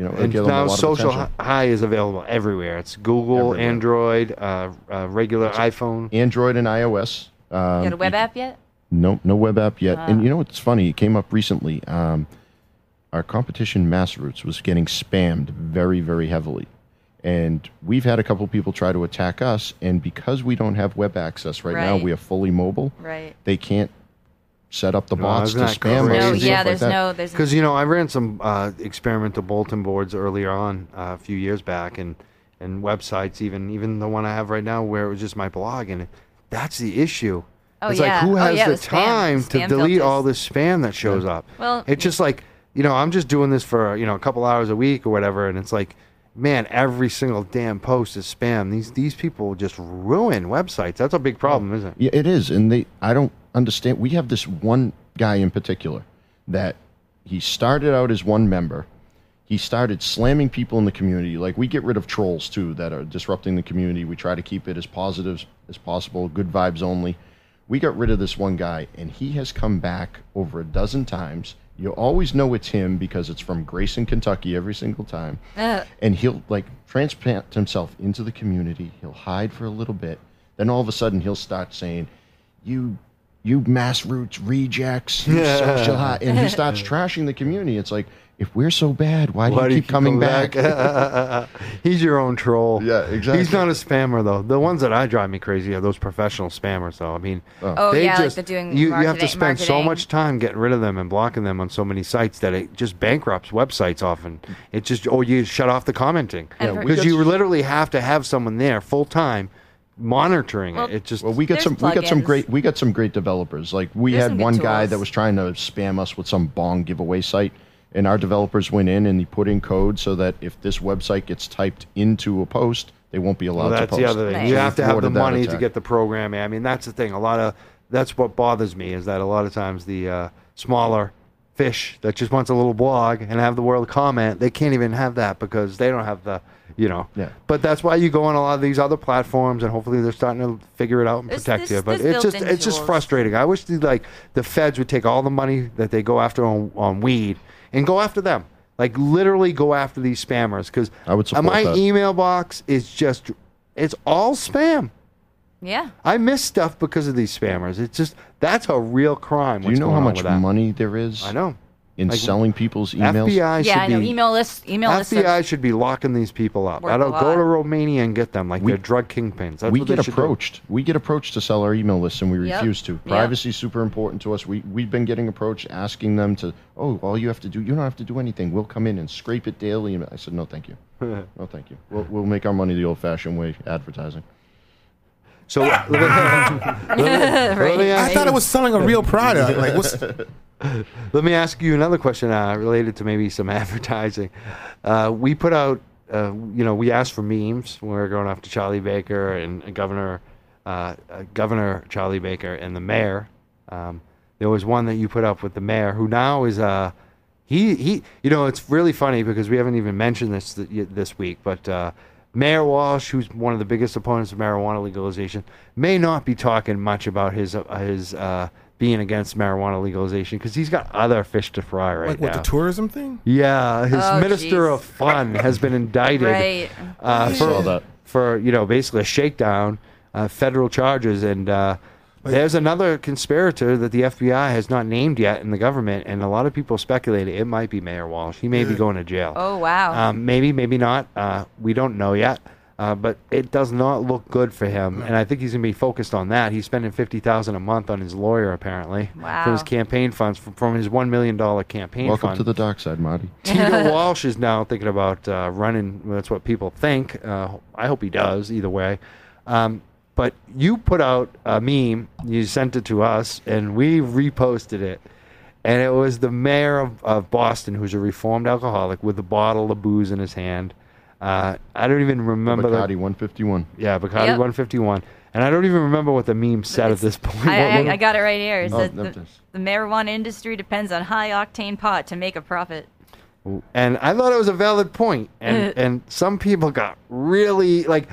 You know, And give them a now social. Hi- high is available everywhere. It's Google, Everywhere. Android, uh, uh, regular iPhone. Android and iOS. Um, you got a web app yet? No, no web app yet. and Ah. you know what's funny? It came up recently. Um, our competition, Massroots, was getting spammed very, very heavily. And we've had a couple people try to attack us. And because we don't have web access right, now, we are fully mobile. Right. They can't set up the No, bots to spam us. No, stuff yeah, like there's that. no, there's Because you know, I ran some uh, experimental bulletin boards earlier on uh, a few years back, and and websites, even even the one I have right now, where it was just my blog, and that's the issue. Oh, it's yeah. like who Oh, has yeah, the, the spam- time to spam delete filters. all this spam that shows up? Well, it's just like you know, I'm just doing this for you know a couple hours a week or whatever, and it's like. Man, every single damn post is spam. These these people just ruin websites. That's a big problem, isn't it? Yeah, it is, and they. I don't understand. We have this one guy in particular that he started out as one member. He started slamming people in the community. Like we get rid of trolls too that are disrupting the community. We try to keep it as positive as possible, good vibes only. We got rid of this one guy, and he has come back over a dozen times. You always know it's him because it's from Grayson, Kentucky, every single time Ugh. and he'll like transplant himself into the community. He'll hide for a little bit, then all of a sudden he'll start saying, "You, you MassRoots rejects, you social high," and he starts [LAUGHS] trashing the community. It's like, if we're so bad, why do Why you keep coming back? [LAUGHS] He's your own troll. Yeah, exactly. He's not a spammer though. The ones that I drive me crazy are those professional spammers. Though I mean, Oh, oh they yeah, like just the doing you, you have to marketing- spend so much time getting rid of them and blocking them on so many sites that it just bankrupts websites often. It just or you shut off the commenting And for- because you literally have to have someone there full time monitoring Well, it. It just Well, we got There's some. We got some great. We got some great developers. Like we There's had some good one guy that was trying to spam us with some bong giveaway site, and our developers went in and he put in code so that if this website gets typed into a post, they won't be allowed Well, to that's post. the other thing. Nice. You have to have the Thwarted that money to get the programming. I mean, that's the thing. A lot of that's what bothers me is that a lot of times the uh, smaller fish that just wants a little blog and have the world comment, they can't even have that because they don't have the, you know. Yeah. But that's why you go on a lot of these other platforms, and hopefully they're starting to figure it out and There's- protect there's- you. But there's it's just built-in it's just tools. frustrating. I wish the like the feds would take all the money that they go after on, on weed and go after them. Like literally go after these spammers because I would support my that. email box is just it's all spam. Yeah. I miss stuff because of these spammers. It's just that's a real crime. Do you what's know going how on much with that. money there is? I know. In Like, selling people's emails. FBI yeah, I should know. be Email lists. Email lists. FBI are- should be locking these people up. Worth I a don't go to Romania and get them like We- they're drug kingpins. That's we what get should do. approached. We get approached to sell our email lists, and we Yep. refuse to. Privacy is super important to us. We we've been getting approached, asking them to. Oh, all you have to do, you don't have to do anything. We'll come in and scrape it daily. And I said, no, thank you. [LAUGHS] no, thank you. We'll, we'll make our money the old-fashioned way, advertising. So let me, let me- let me I thought it was selling a real product. Like, what's [LAUGHS] [LAUGHS] Let me ask you another question uh, related to maybe some [LAUGHS] advertising. Uh, we put out, uh, you know, we asked for memes when we were going after Charlie Baker and, Governor, uh, uh, Governor Charlie Baker and the mayor. Um, there was one that you put up with the mayor, who now is uh, he he. You know, it's really funny because we haven't even mentioned this th- this week, but. Mayor Walsh, who's one of the biggest opponents of marijuana legalization, may not be talking much about his his uh, being against marijuana legalization because he's got other fish to fry right like now. what the tourism thing? Yeah, his Oh, minister jeez. of fun has been indicted Right. uh, for that. for you know basically a shakedown, uh, federal charges, and uh, there's another conspirator that the FBI has not named yet in the government, and a lot of people speculate it might be Mayor Walsh. He may be going to jail. Oh wow. Um, maybe, maybe not. Uh, we don't know yet. Uh, but it does not look good for him, and I think he's gonna be focused on that. He's spending fifty thousand a month on his lawyer, apparently, from his campaign funds, from, from his one million dollar campaign Welcome fund. to the dark side, Marty. [LAUGHS] Tito [LAUGHS] Walsh is now thinking about uh, running. well, That's what people think. Uh, I hope he does. Either way, um, but you put out a meme. You sent it to us, and we reposted it. and it was the mayor of, of Boston, who's a reformed alcoholic, with a bottle of booze in his hand. Uh, I don't even remember. the- Bacardi 151. yeah, Bacardi Yep. 151. And I don't even remember what the meme said at this point. I, I, I got it right here. It Oh, says the, the marijuana industry depends on high octane pot to make a profit. And I thought it was a valid point. And and some people got really like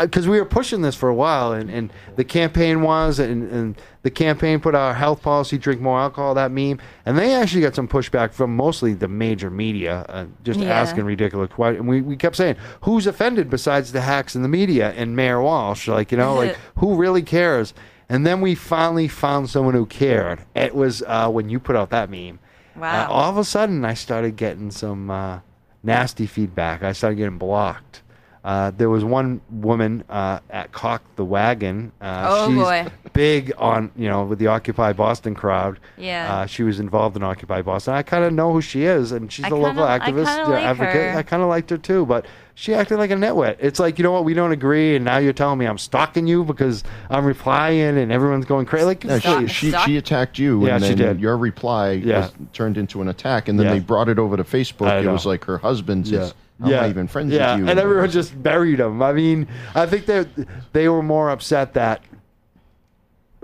because we were pushing this for a while, and, and the campaign was, and, and the campaign put our health policy, drink more alcohol, that meme, and they actually got some pushback from mostly the major media, uh, just Yeah. asking ridiculous questions. And we, we kept saying, who's offended besides the hacks in the media and Mayor Walsh? Like, you know, like [LAUGHS] who really cares? And then we finally found someone who cared. It was uh, when you put out that meme. Wow. Uh, all of a sudden, I started getting some uh, nasty feedback. I started getting blocked. Uh, there was one woman uh, at Cock the Wagon. Uh, Oh, she's boy. big on you know with the Occupy Boston crowd. Yeah. Uh, she was involved in Occupy Boston. I kind of know who she is, and she's I a local kinda- I activist, kinda you like advocate. her. I kind of liked her too, but she acted like a nitwit. It's like you know what, we don't agree, and now you're telling me I'm stalking you because I'm replying, and everyone's going crazy. Like, No, she, she, she attacked you, Yeah, and she did. your reply Yeah. was turned into an attack, and then Yeah. they brought it over to Facebook. I It know. was like her husband's. Yeah. Is, I'm not even friends yeah. with you. and everyone just buried him. I mean, I think they they were more upset that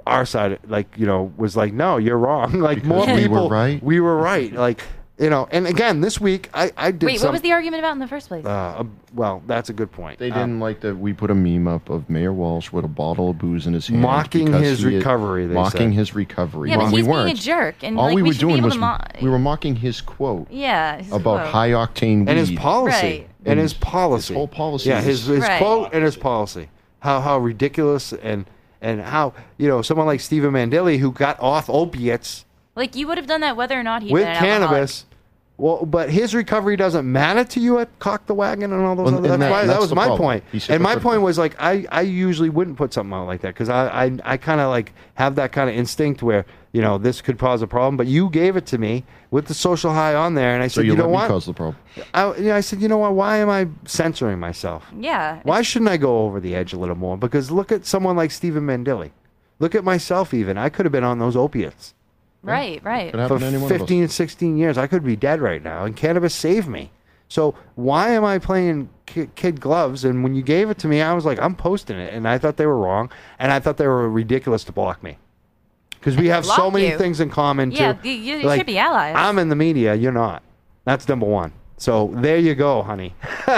our side, like you know, was like, no, you're wrong. [LAUGHS] Like Because more we were people, right? We were right. Like you know, and again, this week I I did Wait, some. what was the argument about in the first place? Uh, uh, well, that's a good point. They Uh, didn't like that we put a meme up of Mayor Walsh with a bottle of booze in his hand, Mocking his he had- recovery, they mocking said. his recovery. Yeah, but when we he's being a jerk, and, all like, we we were doing able was to mo- we were mocking his quote yeah. his about quote. high octane and his policy Right. and his policy, His whole policy Yeah, his his Right. quote and his policy. How how ridiculous and and how you know someone like Stephen Mandilli who got off opiates Like you would have done that whether or not he with been an alcoholic. cannabis. Well, but his recovery doesn't matter to you at Cock the Wagon and all those Well, other. and That's that- why, that was my problem. point. And my point was like I, I usually wouldn't put something out like that because I I, I kind of like have that kind of instinct where you know this could cause a problem. But you gave it to me with the social high on there, and I So said, you, you, know what? cause the problem. I, you know, I said, you know what? Why am I censoring myself? Yeah. Why shouldn't I go over the edge a little more? Because look at someone like Stephen Mandilli. Look at myself. Even I could have been on those opiates Right. Right. Could happen for to any one of us. 15, 16 years. I could be dead right now, and cannabis saved me. So why am I playing ki- kid gloves? And when you gave it to me, I was like, I'm posting it, and I thought they were wrong, and I thought they were ridiculous to block me. Because we have so Block many you? things in common. Yeah, too. you- you should be allies. I'm in the media. You're not. That's number one. So there you go, honey. [LAUGHS]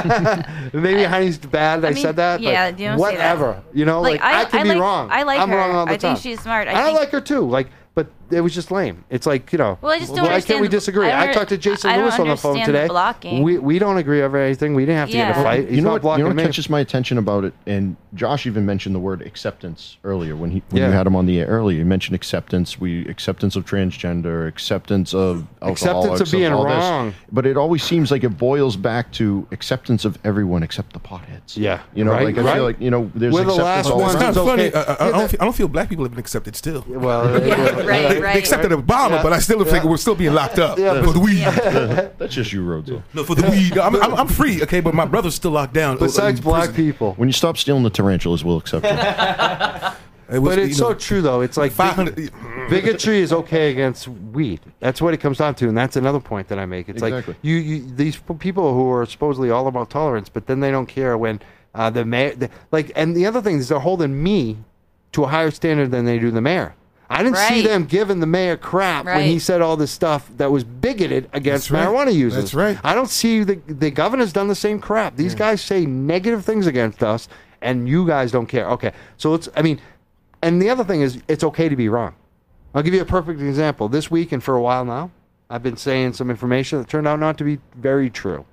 Maybe honey's bad. I, I mean, said that. but yeah, you don't say that. whatever. You know, like, Like, I- I, could I be like- wrong. I like I'm her. wrong all the I think time. she's smart. I And I think- like her too. Like, but it was just lame. It's like you know. Well, I just don't why can't we disagree? I I, talked to Jason I Lewis on the phone understand the today. blocking. We we don't agree over anything. We didn't have to get a fight. He's you know not what? blocking You know what me. catches my attention about it, and Josh even mentioned the word acceptance earlier when he when Yeah. you had him on the air earlier. You mentioned acceptance. We acceptance of transgender, acceptance of Acceptance of alcoholics, being all this. wrong. But it always seems like it boils back to acceptance of everyone except the potheads. Yeah. you know, Right, like I right. feel like you know, there's We're the acceptance last all ones It's around. okay. funny. I, I, I, don't feel, I don't feel black people have been accepted still. Well, [LAUGHS] right, They right. accepted Obama, Yeah. but I still think we're still being locked up Yeah, for the weed. That's just you, Rodzo. No, for the weed. I'm, I'm, I'm free, okay, but my brother's still locked down. Besides black people. When you stop stealing the tarantulas, we'll accept you. [LAUGHS] It was, But it's you so know, true, though. It's like big- bigotry is okay against weed. That's what it comes down to, and that's another point that I make. It's Exactly. like you, you these people who are supposedly all about tolerance, but then they don't care when uh, the mayor, the, like, and the other thing is they're holding me to a higher standard than they do the mayor. I didn't see them giving the mayor crap when he said all this stuff that was bigoted against That's right. marijuana users. That's right. I don't see the the governor's done the same crap. These guys say negative things against us, and you guys don't care. Okay, so it's I mean, and the other thing is it's okay to be wrong. I'll give you a perfect example. This week and for a while now, I've been saying some information that turned out not to be very true.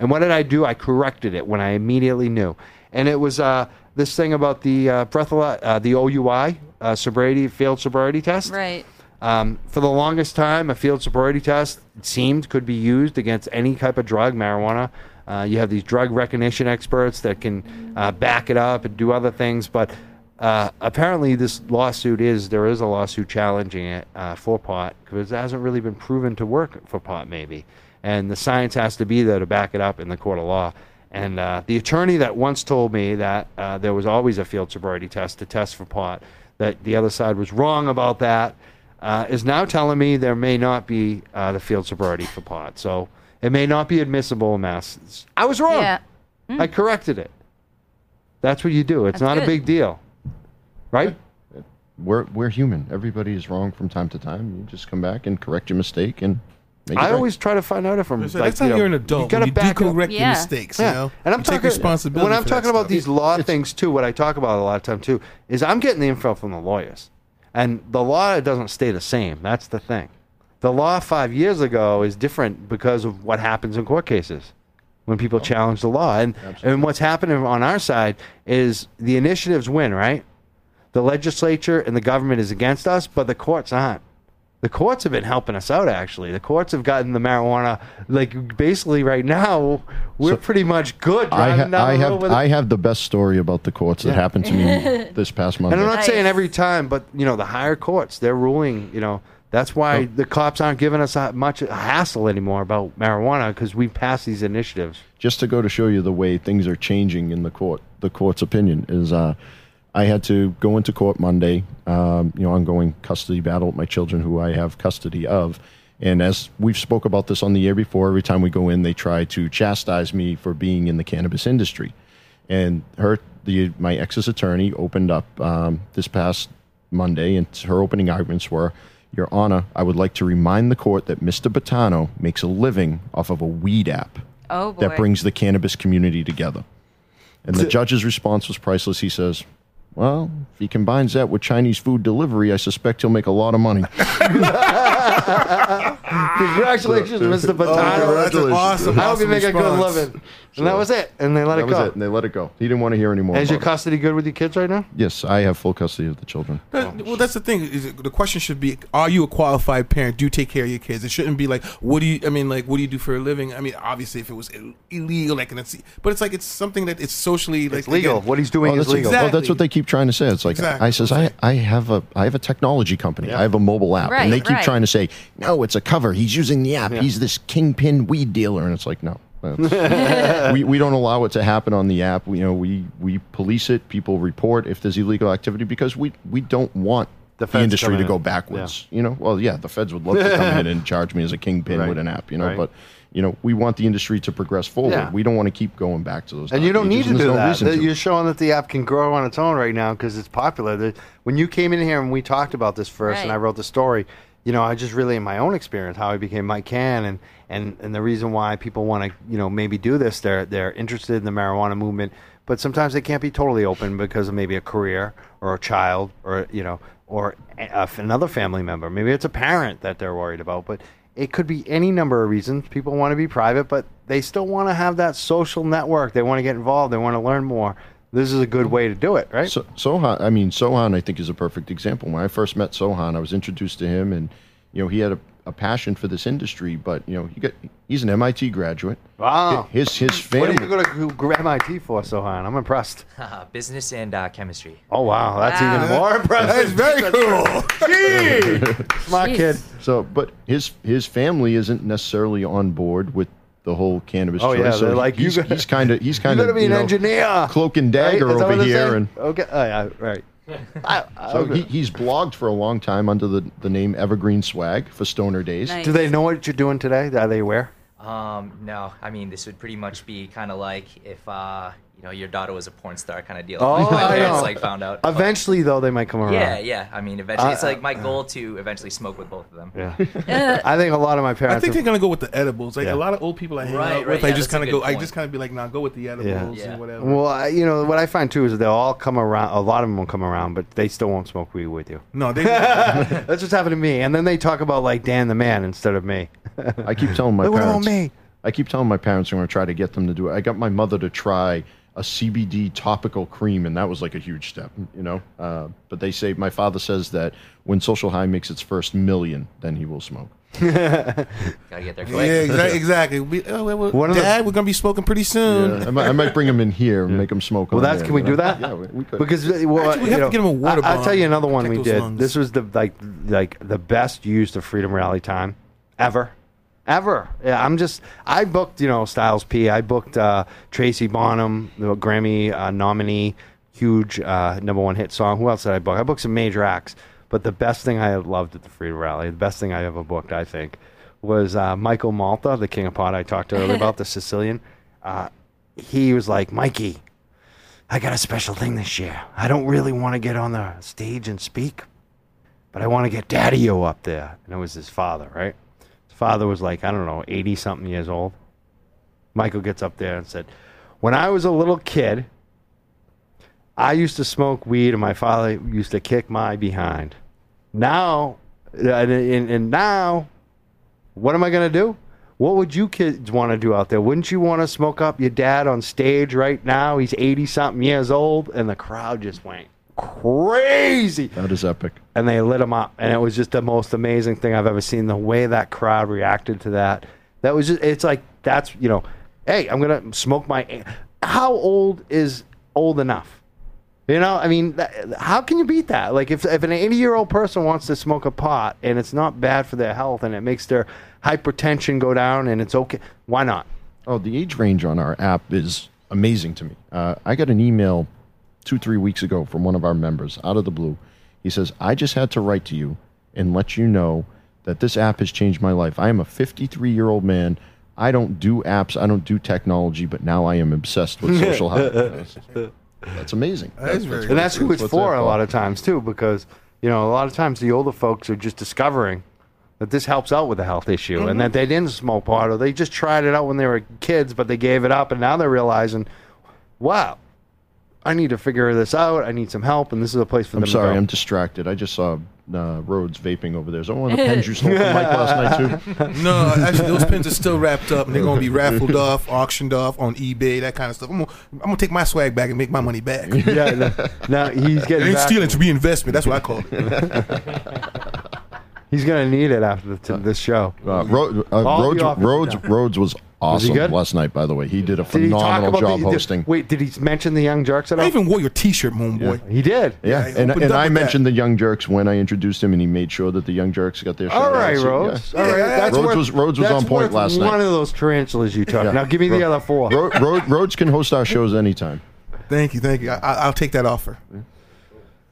And what did I do? I corrected it when I immediately knew. And it was uh, this thing about the uh, breathala- uh, the OUI uh, sobriety failed sobriety test. Right. Um, for the longest time, a field sobriety test seemed could be used against any type of drug, marijuana. Uh, you have these drug recognition experts that can uh, back it up and do other things, but uh, apparently this lawsuit is there is a lawsuit challenging it uh, for pot because it hasn't really been proven to work for pot, maybe, and the science has to be there to back it up in the court of law. And uh, the attorney that once told me that uh, there was always a field sobriety test to test for pot, that the other side was wrong about that. uh, is now telling me there may not be uh, the field sobriety for pot. So it may not be admissible in Mass. I was wrong. Yeah. I corrected it. That's what you do. It's That's not a big deal, right? We're we're human. Everybody is wrong from time to time. You just come back and correct your mistake and make I always try to find out if I'm. So like, that's how you know, you're an adult. You adult. gotta when you do back up- correct Yeah. your mistakes. Yeah. You know, and I'm You talking take responsibility. when I'm talking about stuff. these law things too. What I talk about a lot of time too is I'm getting the info from the lawyers, and the law doesn't stay the same. That's the thing. The law five years ago is different because of what happens in court cases when Oh. people challenge the law, and and what's happening on our side is the initiatives win, right? The legislature and the government is against us, but the courts aren't. The courts have been helping us out. Actually, the courts have gotten the marijuana. Like basically, right now, we're pretty much good. I, driving ha- I have. I have the best story about the courts that happened to me [LAUGHS] this past month. and I'm not Nice. saying every time, but you know, the higher courts, they're ruling. You know, that's why Oh. the cops aren't giving us that much hassle anymore about marijuana because we passed these initiatives. just to go to show you the way things are changing in the court, the court's opinion is uh, I had to go into court Monday, um, you know, ongoing custody battle with my children who I have custody of. And as we've spoke about this on the year before, every time we go in, they try to chastise me for being in the cannabis industry. And her, the my ex's attorney, opened up um, this past Monday, and her opening arguments were, "Your Honor, I would like to remind the court that Mr. Bettano makes a living off of a weed app Oh that brings the cannabis community together. And the judge's response was priceless. He says, Well, if he combines that with Chinese food delivery, I suspect he'll make a lot of money. [LAUGHS] Congratulations, Mr. Bettano. Oh, that's awesome, I hope you awesome make a good living. And that was it. And they let that it was go. it. And they let it go. He didn't want to hear any more. Is your about it. custody good with your kids right now? Yes, I have full custody of the children. That- well, that's the thing. Is it- the question should be: Are you a qualified parent? Do you take care of your kids? It shouldn't be like, "What do you?" I mean, like, "What do you do for a living?" I mean, obviously, if it was Ill- illegal, like, and it's, but it's like it's something that it's socially like It's legal. again- What he's doing Oh, is that's, legal. well, that's what they keep trying to say. It's like Exactly. I says I, I have a I have a technology company. I have a mobile app, Right, and they keep right. trying to say no, it's a cover. He's using the app. He's this kingpin weed dealer, and it's like no. That's- [LAUGHS] we, we don't allow it to happen on the app. We, you know, we, we police it. People report if there's illegal activity because we, we don't want The the, industry to in. go backwards. You know, well, yeah, the feds would love to come in and [LAUGHS] charge me as a kingpin Right. with an app. You know, Right. but you know, we want the industry to progress forward. Yeah. We don't want to keep going back to those. And you don't need to do there's no that. reason That to. You're showing that the app can grow on its own right now because it's popular. The- When you came in here and we talked about this first, and I wrote the story, you know, I just really in my own experience how I became Mike Can, and and and the reason why people want to, you know, maybe do this. They're they're interested in the marijuana movement, but sometimes they can't be totally open because of maybe a career or a child or you know or a, another family member. Maybe it's a parent that they're worried about, but. It could be any number of reasons. People want to be private, but they still want to have that social network. They want to get involved. They want to learn more. This is a good way to do it, right? So, Sohan, I mean, Sohan, I think is a perfect example. When I first met Sohan, I was introduced to him, and you know, he had a, a passion for this industry. But you know, he got he's an MIT graduate. Wow. His his family. what are you going to go to MIT for, Sohan? I'm impressed. [LAUGHS] Business and uh, chemistry. Oh wow, that's Wow. even more impressive. That is very cool. Gee, smart Jeez. kid. So, but his his family isn't necessarily on board with the whole cannabis. Oh, choice. yeah, so they're like, you he's, gotta- he's kind of he's You kind got of to be an know, engineer. cloak and dagger Is that over here, and okay, oh, yeah, right. [LAUGHS] I, I, so he, he's blogged for a long time under the the name Evergreen Swag for Stoner Days. Nice. do they know what you're doing today? Are they aware? Um, no, I mean this would pretty much be kind of like if uh, you know your daughter was a porn star kind of deal. Oh, like [LAUGHS] my I parents know. like found out. but- Eventually, though, they might come around. yeah, yeah. I mean, eventually, it's like my goal to eventually smoke with both of them. Yeah. [LAUGHS] [LAUGHS] I think a lot of my parents. I think are- they're gonna go with the edibles. Like Yeah. a lot of old people I hang Right, out right, with, I yeah, just that's a kind of good go. I point. just kind of be like, nah, go with the edibles Yeah. and whatever. Well, I, you know what I find too is that they'll all come around. A lot of them will come around, but they still won't smoke weed with you. no, they. That's what's happened to me. And then they talk about like Dan the man instead of me. I keep telling my Look what about parents. me. I keep telling my parents I'm going to try to get them to do it. I got my mother to try a CBD topical cream, and that was like a huge step, you know. Uh, but they say my father says that when Social High makes its first million, then he will smoke. [LAUGHS] Gotta get there yeah, quick. exactly. exactly. We, oh, well, well, One of the- Dad, we're gonna be smoking pretty soon. Yeah, I, might, I might bring him in here and make him smoke. Well, on that's there, can we you do know? that? Yeah, we, we could. Because uh, well, Actually, we you have to know, get him a water I, will tell you another one Protect we those did. lungs. This was the like like the best use of Freedom Rally time ever. Ever. Yeah, I'm just. I booked, you know, Styles P. I booked uh, Tracy Bonham, the Grammy uh, nominee, huge uh, number one hit song. Who else did I book? I booked some major acts. But the best thing I loved at the Freedom Rally, the best thing I ever booked, I think, was uh, Michael Malta, the King of Pot I talked earlier about, the Sicilian. Uh, he was like, Mikey, I got a special thing this year. I don't really want to get on the stage and speak, but I want to get Daddy O up there. And it was his father, right? Father was like, I don't know, 80 something years old. Michael gets up there and said, When I was a little kid, I used to smoke weed and my father used to kick my behind. Now, and, and, and now, what am I going to do? What would you kids want to do out there? Wouldn't you want to smoke up your dad on stage right now? He's 80 something years old. And the crowd just went crazy. That is epic. And they lit him up. And it was just the most amazing thing I've ever seen. The way that crowd reacted to that. That was just, it's like, that's, you know, hey, I'm going to smoke my. How old is old enough? You know, I mean, that, how can you beat that? Like, if, if an 80 year old person wants to smoke a pot and it's not bad for their health and it makes their hypertension go down and it's okay, why not? Oh, the age range on our app is amazing to me. Uh, I got an email two, three weeks ago from one of our members out of the blue. He says, I just had to write to you and let you know that this app has changed my life. I am a 53 year old man. I don't do apps, I don't do technology, but now I am obsessed with social health. [LAUGHS] That's amazing. That is very and that's who it's for a lot of times too, because you know a lot of times the older folks are just discovering that this helps out with a health issue, Mm-hmm. and that they didn't smoke pot or they just tried it out when they were kids, but they gave it up, and now they're realizing, wow, I need to figure this out. I need some help, and this is a place for I'm them. sorry, to go. I'm distracted. I just saw uh, Rhodes vaping over there. that one of the pens you stole from Mike last night, too? [LAUGHS] No, actually, those pins are still wrapped up, and they're gonna be raffled [LAUGHS] off, auctioned off on eBay, that kind of stuff. I'm gonna, I'm gonna take my swag back and make my money back. it [LAUGHS] yeah, no, no, he's getting ain't back- stealing, it's reinvestment. That's what I call it. He's gonna need it after the, t- this show. Uh, Ro- uh, Rhodes, Rhodes. Rhodes was awesome good? last night, by the way. He did a Did he talk phenomenal about job the, the- hosting. wait, did he mention the young jurks at all? I even wore your T-shirt, moon boy. he did. Yeah, Yeah, he and, opened and up I with mentioned the Young Jurks when I introduced him, and he made sure that the Young Jurks got their shout All right, out. So, Rhodes. yeah. All right, Yeah, that's Rhodes worth, was- Rhodes was that's on point worth last night. One of those tarantulas you took. Yeah. Now give me the Ro- other four. Ro- Ro- Rhodes can host our shows anytime. Thank you, thank you. I, I, I'll take that offer.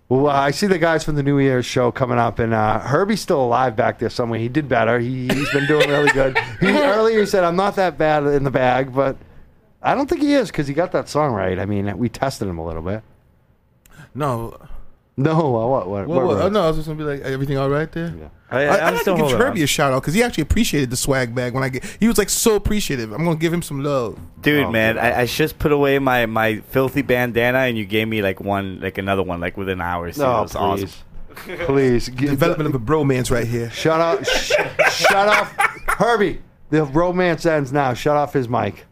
Well, uh, I see the guys from the New Year's show coming up, and uh, Herbie's still alive back there somewhere. He did better. He, he's been doing really good. He, [LAUGHS] earlier he said, "I'm not that bad in the bag," but I don't think he is because he got that song right. I mean, we tested him a little bit. No, No, uh, what? What? well, what well, Rhodes? no, I was just gonna be like, everything all right there? Yeah. I, I, I'm I'd still like to give Herbie on. a shout out because he actually appreciated the swag bag when I get. He was like so appreciative. I'm gonna give him some love. Dude, Oh, man. I, I just put away my, my filthy bandana, and you gave me like one, like another one, like within hours. So No, it was awesome. please, please. [LAUGHS] Give- Development of a bromance right here. Shut up! sh- shut off, Herbie. The romance ends now. Shut off his mic.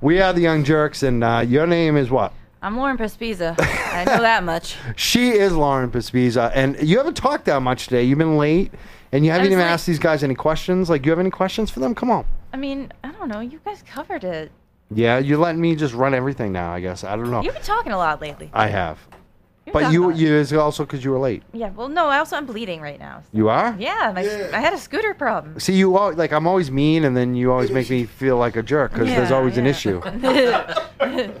We are the Young Jurks, and uh, your name is what? I'm Lauren Pespiza. I know that much. [LAUGHS] She is Lauren Pespiza, and you haven't talked that much today. You've been late, and you haven't even like- asked these guys any questions. Like, you have any questions for them? Come on. I mean, I don't know. You guys covered it. Yeah, you're letting me just run everything now. I guess I don't know. You've been talking a lot lately. I have, You've been but talking you a lot. you it's also because you were late. Yeah. Well, no. I also I'm bleeding right now. You are. Yeah. My, I had a scooter problem. See, you all like I'm always mean, and then you always make me feel like a jerk because there's Yeah, always an issue. [LAUGHS] [LAUGHS]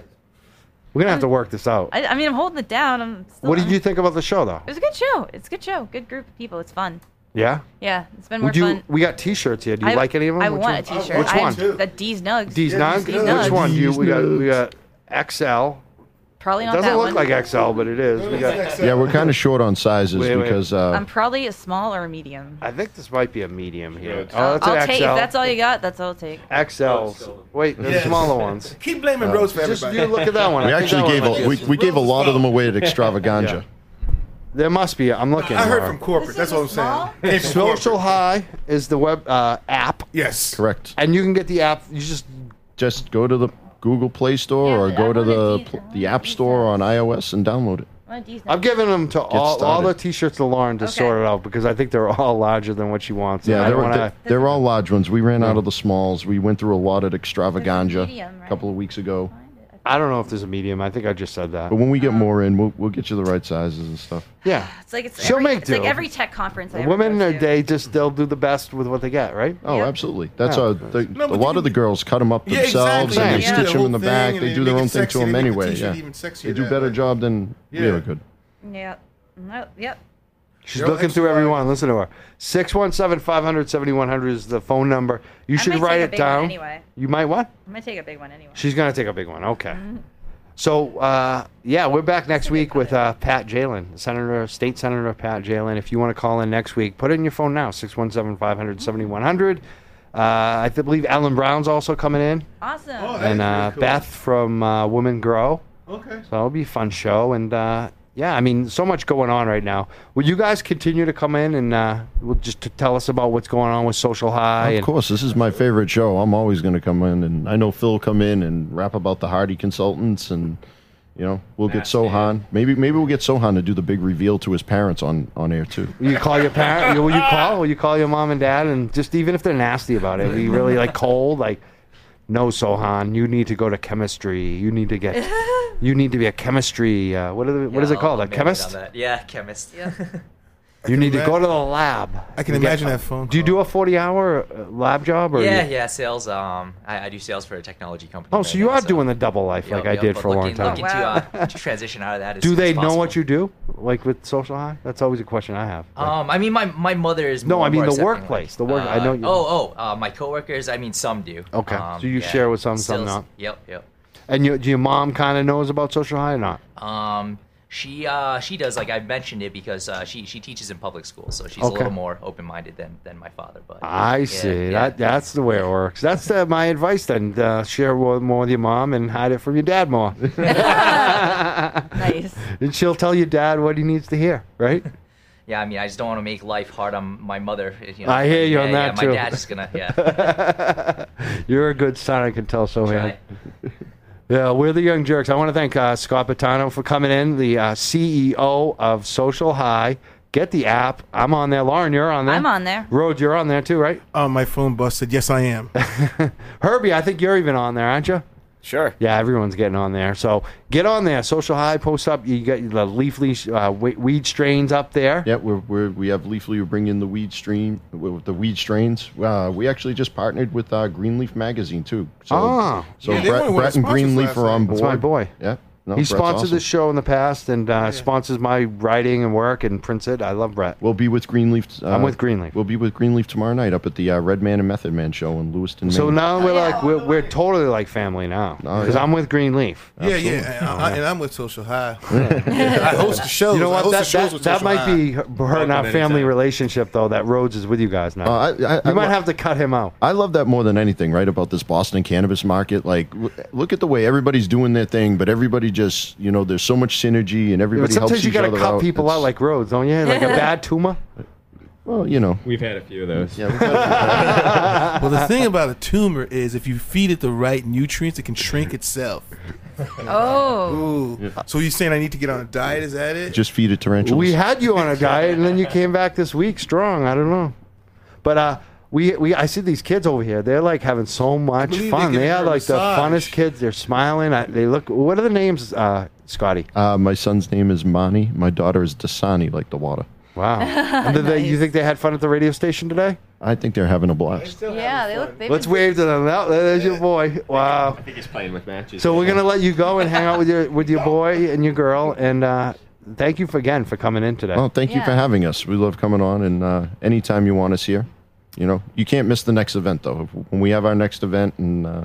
I, We're gonna have to work this out. I mean, I'm holding it down. I'm. Still, What did you think about the show, though? It was a good show. It's a good show. Good group of people. It's fun. Yeah. Yeah. It's been more Would you? fun. We got T-shirts here. Do you I- like any of them? I Which want one? a T-shirt. Which I one? The D's Nugs. D's nugs. D's Which one? Do you? We got we got XL. Probably not. It doesn't that look one. like XL, but it is. We got. Yeah, we're kind of short on sizes Wait, wait. because uh, I'm probably a small or a medium. I think this might be a medium here. Oh, that's I'll an take XL. if that's all you got. That's all I'll take. XLs. Wait, there's Yes. smaller ones. [LAUGHS] Keep blaming Rose for Just everybody. you look at that one. we I think actually that gave one a, might we, be- we gave a lot of them away at Extravaganza. [LAUGHS] There must be. I'm looking. I heard Laura. from corporate. This That's what I'm saying. Came from [LAUGHS] Social corporate. High is the web uh, app, Yes. Correct. and you can get the app. You just Just go to the Google Play Store Yeah, or but go to wanna the do- pl- I wanna the App Store on iOS and download it. I want D's I'm Nugs. them to all, all started. the T-shirts to Lauren to Okay. sort it out because I think they're all larger than what she wants. and Yeah, I they're, don't wanna- they're, they're all large ones. We ran out of the smalls. We went through a lot at Extravaganza medium, a right? couple of weeks ago. I don't know if there's a medium. I think I just said that. But when we get more in, we'll, we'll get you the right sizes and stuff. Yeah, It's like it's She'll every, make it's like do. every tech conference. I ever women go uh, to. they just they'll do the best with what they get, right? Oh, Yep. absolutely. That's Yeah. uh, the, No, a lot you of the girls cut them up Yeah, themselves exactly. and they Yeah. stitch The them in the whole back. thing, They and do their make own it thing to sexy. them make the anyway. t-shirt Yeah. even sexier They do that better way. job than we Yeah. ever could. Yeah. No, yep. She's Cheryl looking through XY. everyone. Listen to her. 617 500 7100 is the phone number. You I should might write take a it big one down. anyway. You might what? I'm gonna take a big one anyway. She's going to take a big one. Okay. So, uh, yeah, we're back next week with uh, Pat Jehlen, Senator, State Senator Pat Jehlen. If you want to call in next week, put it in your phone now 617 500 7100. Uh, I th- believe Ellen Brown's also coming in. Awesome. Oh, that is and really uh, cool. Beth from uh, Women Grow. Okay. So that'll be a fun show. And uh, yeah, I mean, so much going on right now. Will you guys continue to come in and uh, will just to tell us about what's going on with Social High? Of and, course, this is my favorite show. I'm always going to come in, and I know Phil come in and rap about the Hardy consultants, and you know we'll get That's it. Sohan. Maybe maybe we'll get Sohan to do the big reveal to his parents on on air too. Will you call your parent? Will you call? Will you call your mom and dad? And just even if they're nasty about it, be really like cold, like, no, Sohan, you need to go to chemistry. You need to get, [LAUGHS] you need to be a chemistry. Uh, what are the, what is it called? A chemist? on that. Yeah, chemist. [LAUGHS] You need to go to the lab. I can and get- imagine that phone. Do you do a forty-hour uh, lab job? Or yeah, you- yeah, sales. Um, I, I do sales for a technology company. Oh, right so you now, are doing the double life Yep, like I did but for a long time. Looking Wow. to, uh, [LAUGHS] to transition out of that. As Do they as know possible. what you do, like with Social High? That's always a question I have. Um, I mean, my my mother is. No, I mean more the accepting, workplace, the work- uh, I know you- Oh, oh, uh, my coworkers. I mean, some do. Okay, Um, so you yeah. share with some, some not. Yep, yep. And you, your mom kind of knows about Social High or not? Um, she uh she does like I mentioned it because uh, she she teaches in public school, so she's a little more open minded than than my father. But I yeah, see. yeah. That that's the way it works. That's uh, my advice. Then uh, share more, more with your mom and hide it from your dad more. [LAUGHS] [LAUGHS] Nice. and she'll tell your dad what he needs to hear, right? Yeah, I mean, I just don't want to make life hard on my mother. You know, I hear you yeah, on yeah, that, my too. dad's gonna yeah. [LAUGHS] You're a good son. I can tell so, man. Try. Yeah, we're the Young Jurks. I want to thank uh, Scott Bettano for coming in, the uh, CEO of Social High. Get the app. I'm on there. Lauren, you're on there. I'm on there. Rhodes, you're on there too, right? Oh, my phone busted. Yes, I am. [LAUGHS] Herbie, I think you're even on there, aren't you? Sure. Yeah, everyone's getting on there. So get on there. Social High, post up. You got the leafly uh, weed strains up there. Yeah, we're, we're, we have Leafly. We bring in the weed stream with the weed strains. Uh, we actually just partnered with uh, Greenleaf Magazine too. So, Ah. so Yeah, Brett, Brett and sponsors Greenleaf are on night. board. That's my boy. Yeah, no, he Brett's sponsored awesome. this show in the past and uh, sponsors my writing and work and prints it. I love Brett. We'll be with Greenleaf. Uh, I'm with Greenleaf. We'll be with Greenleaf tomorrow night up at the uh, Redman and Method Man show in Lewiston, So Maine. now we're like we're, we're totally like family now Oh, because yeah. I'm with Greenleaf. Yeah, yeah, and, I, and I'm with Social High. [LAUGHS] I host the shows. You know I what? host That, the shows that, with that Social might High. be hurting our Welcome family anytime. relationship though. That Rhodes is with you guys now. Uh, I, I, you I, might have to cut him out. I love that more than anything, right? About this Boston cannabis market. Like, w- look at the way everybody's doing their thing, but everybody just, you know, there's so much synergy and But everybody helps sometimes you each got to cut out. people It's- out like Rhodes, don't you? Like a bad tumor. well, you know. We've had a few of those. Yeah, we [LAUGHS] Well, the thing about a tumor is if you feed it the right nutrients, it can shrink itself. Oh. Ooh. So you're saying I need to get on a diet? Is that it? just feed it tarantulas. We had you on a diet, and then you came back this week strong. I don't know, but uh, we we I see these kids over here. They're like having so much believe fun. they They give are her a like the massage. funnest kids. They're smiling. I, they look. What are the names, uh, Scotty? uh, my son's name is Mani. My daughter is Dasani, like the water. Wow. [LAUGHS] And did they, you think they had fun at the radio station today? I think they're having a blast. Yeah, they look. they've Let's been- wave to them. Oh, there's your boy. Wow. I think he's playing with matches. So we're gonna let you go and hang out with your with your boy and your girl. And uh, thank you for, again for coming in today. Well, thank you for Yeah. having us. We love coming on, and uh, anytime you want us here, you know, you can't miss the next event though. When we have our next event and uh,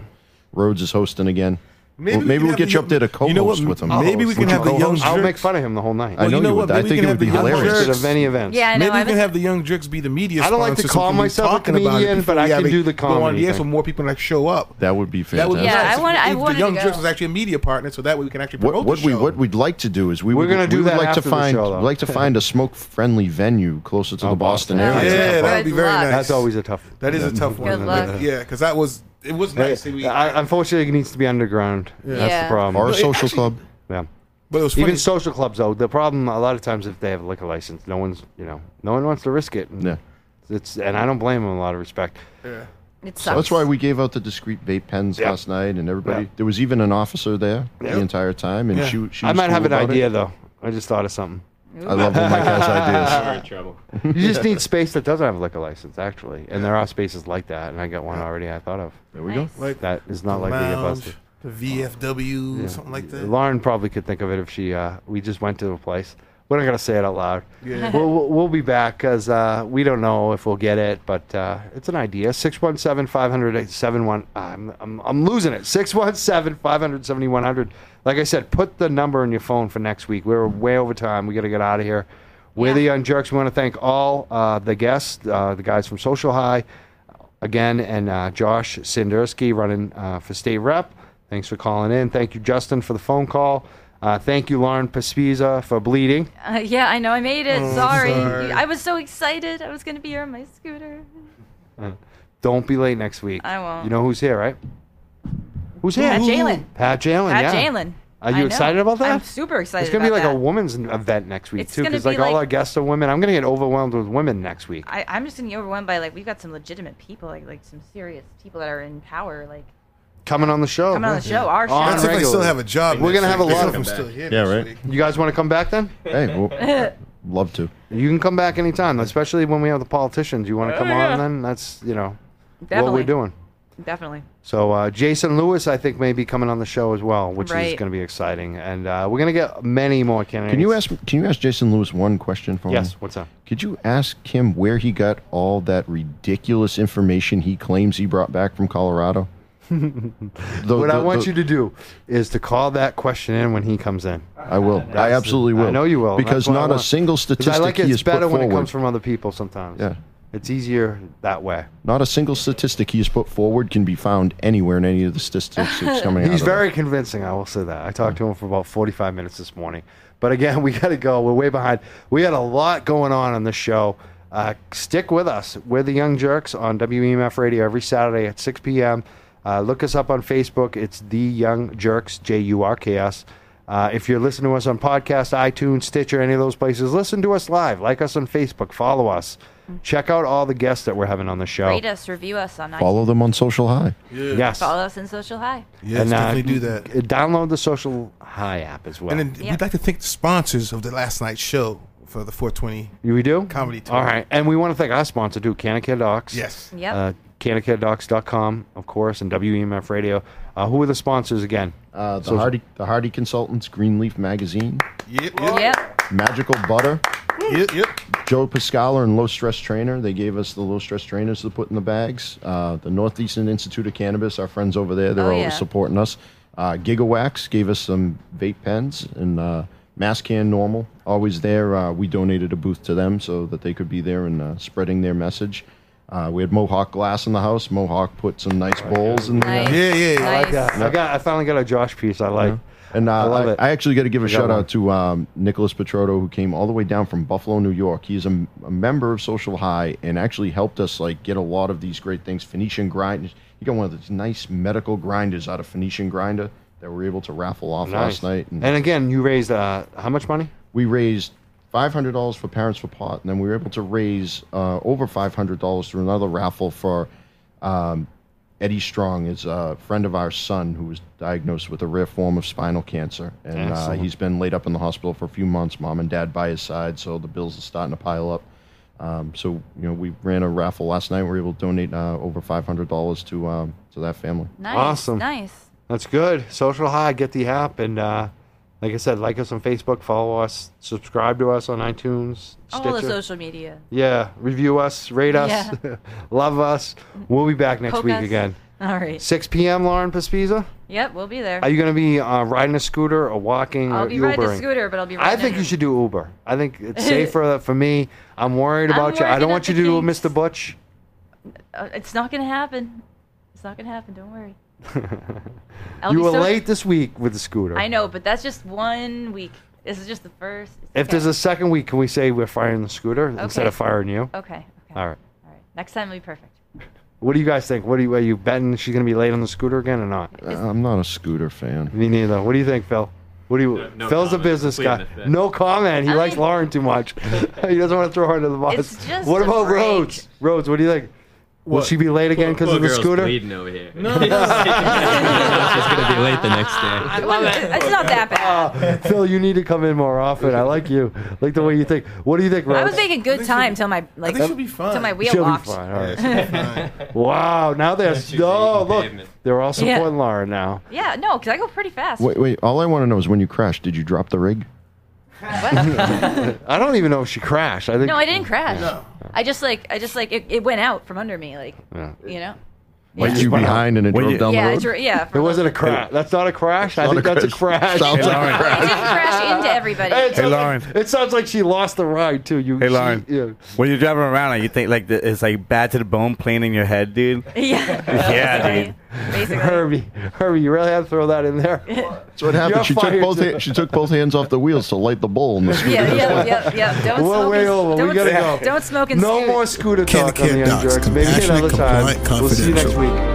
Rhodes is hosting again, maybe, we maybe we'll get the you up there to co-host you know what? with him. Maybe we can have the co-host? young I'll jerk- make fun of him the whole night. I know you know you what? would. I think it would be hilarious. Opposite of any events. Yeah, I know. Maybe we can have the young jurks be the media. I don't like to call we can be myself a talking about it comedian, but I can do the comedy the air so more people like show up. That would be That would be fantastic. Yeah, I want- I If wanted the young to jerks go. was actually a media partner, so that way we can actually promote what the we show. what we'd like to do is we We're gonna do that like after to the find show, though. like to find a smoke friendly venue closer to Oh, the Boston, Boston. area. yeah, that would be very nice. That's always a tough. that is a tough one. Good luck. Yeah, because that was it was nice. that we- I, unfortunately, it needs to be underground. That's the problem. Or a social actually- club. yeah. but it was funny. Even social clubs, though, the problem a lot of times if they have a liquor license, no one's you know no one wants to risk it. And Yeah. It's and I don't blame them. A lot of respect. yeah. It So that's why we gave out the discreet vape pens Yeah. last night, and everybody. Yeah. There was even an officer there Yeah. the entire time, and Yeah. she, she I was might have cool an about idea it. though. I just thought of something. I love when Mike has ideas. [LAUGHS] We're in trouble. You just need space that doesn't have a liquor license, actually, and there are spaces like that, and I got one already. I thought of There we go. Nice. Like that is not the like to get busted. the VFW, Yeah. something like that. Lauren probably could think of it if she. Uh, we just went to a place. We're not gonna say it out loud. Yeah. We'll, we'll, we'll be back because uh, we don't know if we'll get it, but uh, it's an idea. 617 500 71. I'm, I'm, I'm losing it. 617 500 7100. Like I said, put the number in your phone for next week. We're way over time. We got to get out of here. We're the Young Jurks. We want to thank all uh, the guests, uh, the guys from Social High, again, and uh, Josh Sanderski running uh, for state rep. Thanks for calling in. Thank you, Justin, for the phone call. Uh, thank you, Lauren Pespiza, for bleeding. Uh, yeah, I know I made it. Oh, sorry. sorry. I was so excited. I was going to be here on my scooter. Uh, don't be late next week. I won't. You know who's here, right? Who's here? Pat Jehlen. Pat Jehlen. Pat yeah. Jalen. Are you excited about that? I'm super excited It's gonna be like a women's event next week It's too, because be like, all our guests are women. I'm gonna get overwhelmed with women next week. I, I'm just going to get overwhelmed by, like, we've got some legitimate people, like, like some serious people that are in power. Like, Coming on the show. Coming on the show, our show. On That's if they regularly. still have a job We're gonna have a lot of them still here Yeah, next right. week. You guys want to come back then? Hey, well, [LAUGHS] love to. You can come back anytime, especially when we have the politicians. You want to Oh, come yeah. on then? That's you know what Definitely. we're doing. definitely. So uh, Jason Lewis, I think, may be coming on the show as well, which is Right. going to be exciting. And uh, we're going to get many more candidates. Can you ask? Can you ask Jason Lewis one question for Yes, me? what's up? Could you ask him where he got all that ridiculous information he claims he brought back from Colorado? The- what I want the- you to do is to call that question in when he comes in. I will. I That's- absolutely will. I know you will. Because That's what I not a single single 'Cause statistic I like he it's better when it comes from other people sometimes. Yeah. It's easier that way. Not a single statistic he has put forward can be found anywhere in any of the statistics that's coming out. [LAUGHS] He's of very convincing. I will say that. I talked to him for about 45 minutes this morning. But again, [LAUGHS] we got to go. We're way behind. We had a lot going on on this show. Uh, stick with us. We're the Young Jurks on WEMF Radio every Saturday at 6 p.m. Uh, look us up on Facebook. It's The Young Jurks, J U R K S. Uh, if you're listening to us on podcast, iTunes, Stitcher, any of those places, listen to us live. Like us on Facebook. Follow us. Check out all the guests that we're having on the show. Rate us, review us on Follow them on Social High. Yes. Follow us in Social High. Yes, definitely do that. uh, Download the Social High app as well. And then we'd like to thank the sponsors of the last night's show for the 420. We do? Comedy tour. All right. And we want to thank our sponsor, too, CannaCare Docs. Yes. Yep. Uh, CannaCareDocs.com, of course, and WEMF Radio. Uh, who are the sponsors again? Uh, the Social- Hardy, the Hardy Consultants, Greenleaf Magazine, Yep. Yep. Magical Butter, Yep. Yep. Joe Pascaler and Low Stress Trainer. They gave us the low stress trainers to put in the bags. Uh, the Northeastern Institute of Cannabis, our friends over there, they're Oh, always yeah. supporting us. Uh, Gigawax gave us some vape pens and uh, MassCann NORML, always there. Uh, we donated a booth to them so that they could be there and uh, spreading their message. Uh, we had Mohawk Glass in the house. Mohawk put some nice bowls in there. Nice. Yeah, yeah, yeah. I like that. I, got, I finally got a Josh piece I like. And uh, I I, love it. I actually got to give a I got shout one. out to um, Nicholas Petrotto, who came all the way down from Buffalo, New York. He's a, a member of Social High and actually helped us like get a lot of these great things. Phoenician grinders. He got one of these nice medical grinders out of Phoenician grinder that we were able to raffle off Nice. last night. And And again, you raised uh, how much money? we raised five hundred dollars for Parents for Pot, and then we were able to raise uh, over five hundred dollars through another raffle for um, Eddie Strong, is a friend of our son who was diagnosed with a rare form of spinal cancer, and uh, he's been laid up in the hospital for a few months. Mom and dad by his side, so the bills are starting to pile up. Um, so you know, we ran a raffle last night. We were able to donate uh, over five hundred dollars to um, to that family. Nice. Awesome. Nice. That's good. Social High, get the app. And uh, like I said, like us on Facebook, follow us, subscribe to us on iTunes, All the Stitcher. social media. Yeah, review us, rate us, [LAUGHS] love us. We'll be back next Poke week us. again. All right. 6 p.m., Lauren Pespiza? Yep, we'll be there. Are you going to be uh, riding a scooter or walking I'll or be Ubering? riding a scooter, but I'll be riding I think you should do Uber. I think it's [LAUGHS] safer for me. I'm worried I'm about you. I don't want you to the do Mr. Butch. Uh, it's not gonna happen. It's not gonna happen. Don't worry. I'll you were so- late this week with the scooter. I know, but that's just one week. This is just the first. If okay. there's a second week, can we say we're firing the scooter instead Okay. of firing you? Okay. Okay. All right. All right. Next time will be perfect. What do you guys think? What do you, are you betting she's going to be late on the scooter again or not? Uh, I'm not a scooter fan. Me neither. What do you think, Phil? What do you? No- no Phil's a business guy. No comment. He I likes mean- Lauren too much. [LAUGHS] he doesn't want to throw her under the bus. It's just what a about break. Rhodes? Rhodes, what do you think? Will she be late again because of the girl's scooter? bleeding over here. No, [LAUGHS] She's gonna be late the next day. I love it. It's not that bad. Ah, Phil, you need to come in more often. I like you. like the way you think. What do you think, Rhodes? I was making good think time she'll- till my like think she'll be fine. till my wheel She'll be fine. All right. [LAUGHS] Wow. Now they're She's oh eating look, pavement. they're all Yeah. supporting Lauren now. Yeah, no, because I go pretty fast. Wait, wait. All I want to know is when you crashed, did you drop the rig? [LAUGHS] I don't even know if she crashed. I think. No, I didn't crash. I just like I just like it, it went out from under me, like Yeah. you know. Like you behind and it When drove you- down yeah, the road? re- yeah. It wasn't a crash. That's not a crash. I not think a that's a crash. Sounds Hey, like Lauren. a It crash. didn't crash into everybody. It sounds Lauren. Like, it sounds like she lost the ride too. You. Hey she- Lauren, yeah. when you're driving around, like, you think like the, it's like bad to the bone, playing in your head, dude. [LAUGHS] yeah. Yeah, dude. Basically. Herbie, Herbie, you really had to throw that in there. [LAUGHS] That's what happened. You're She took both ha- she took both hands off the wheels to light the bowl in the scooter. Yeah, yeah, yeah, yeah. Don't [LAUGHS] We're smoke. way and- over. We Don't, gotta go. don't smoke and No scoot. more scooter Candy talk on the Kid Young Jurks. Maybe another time. We'll see you next week.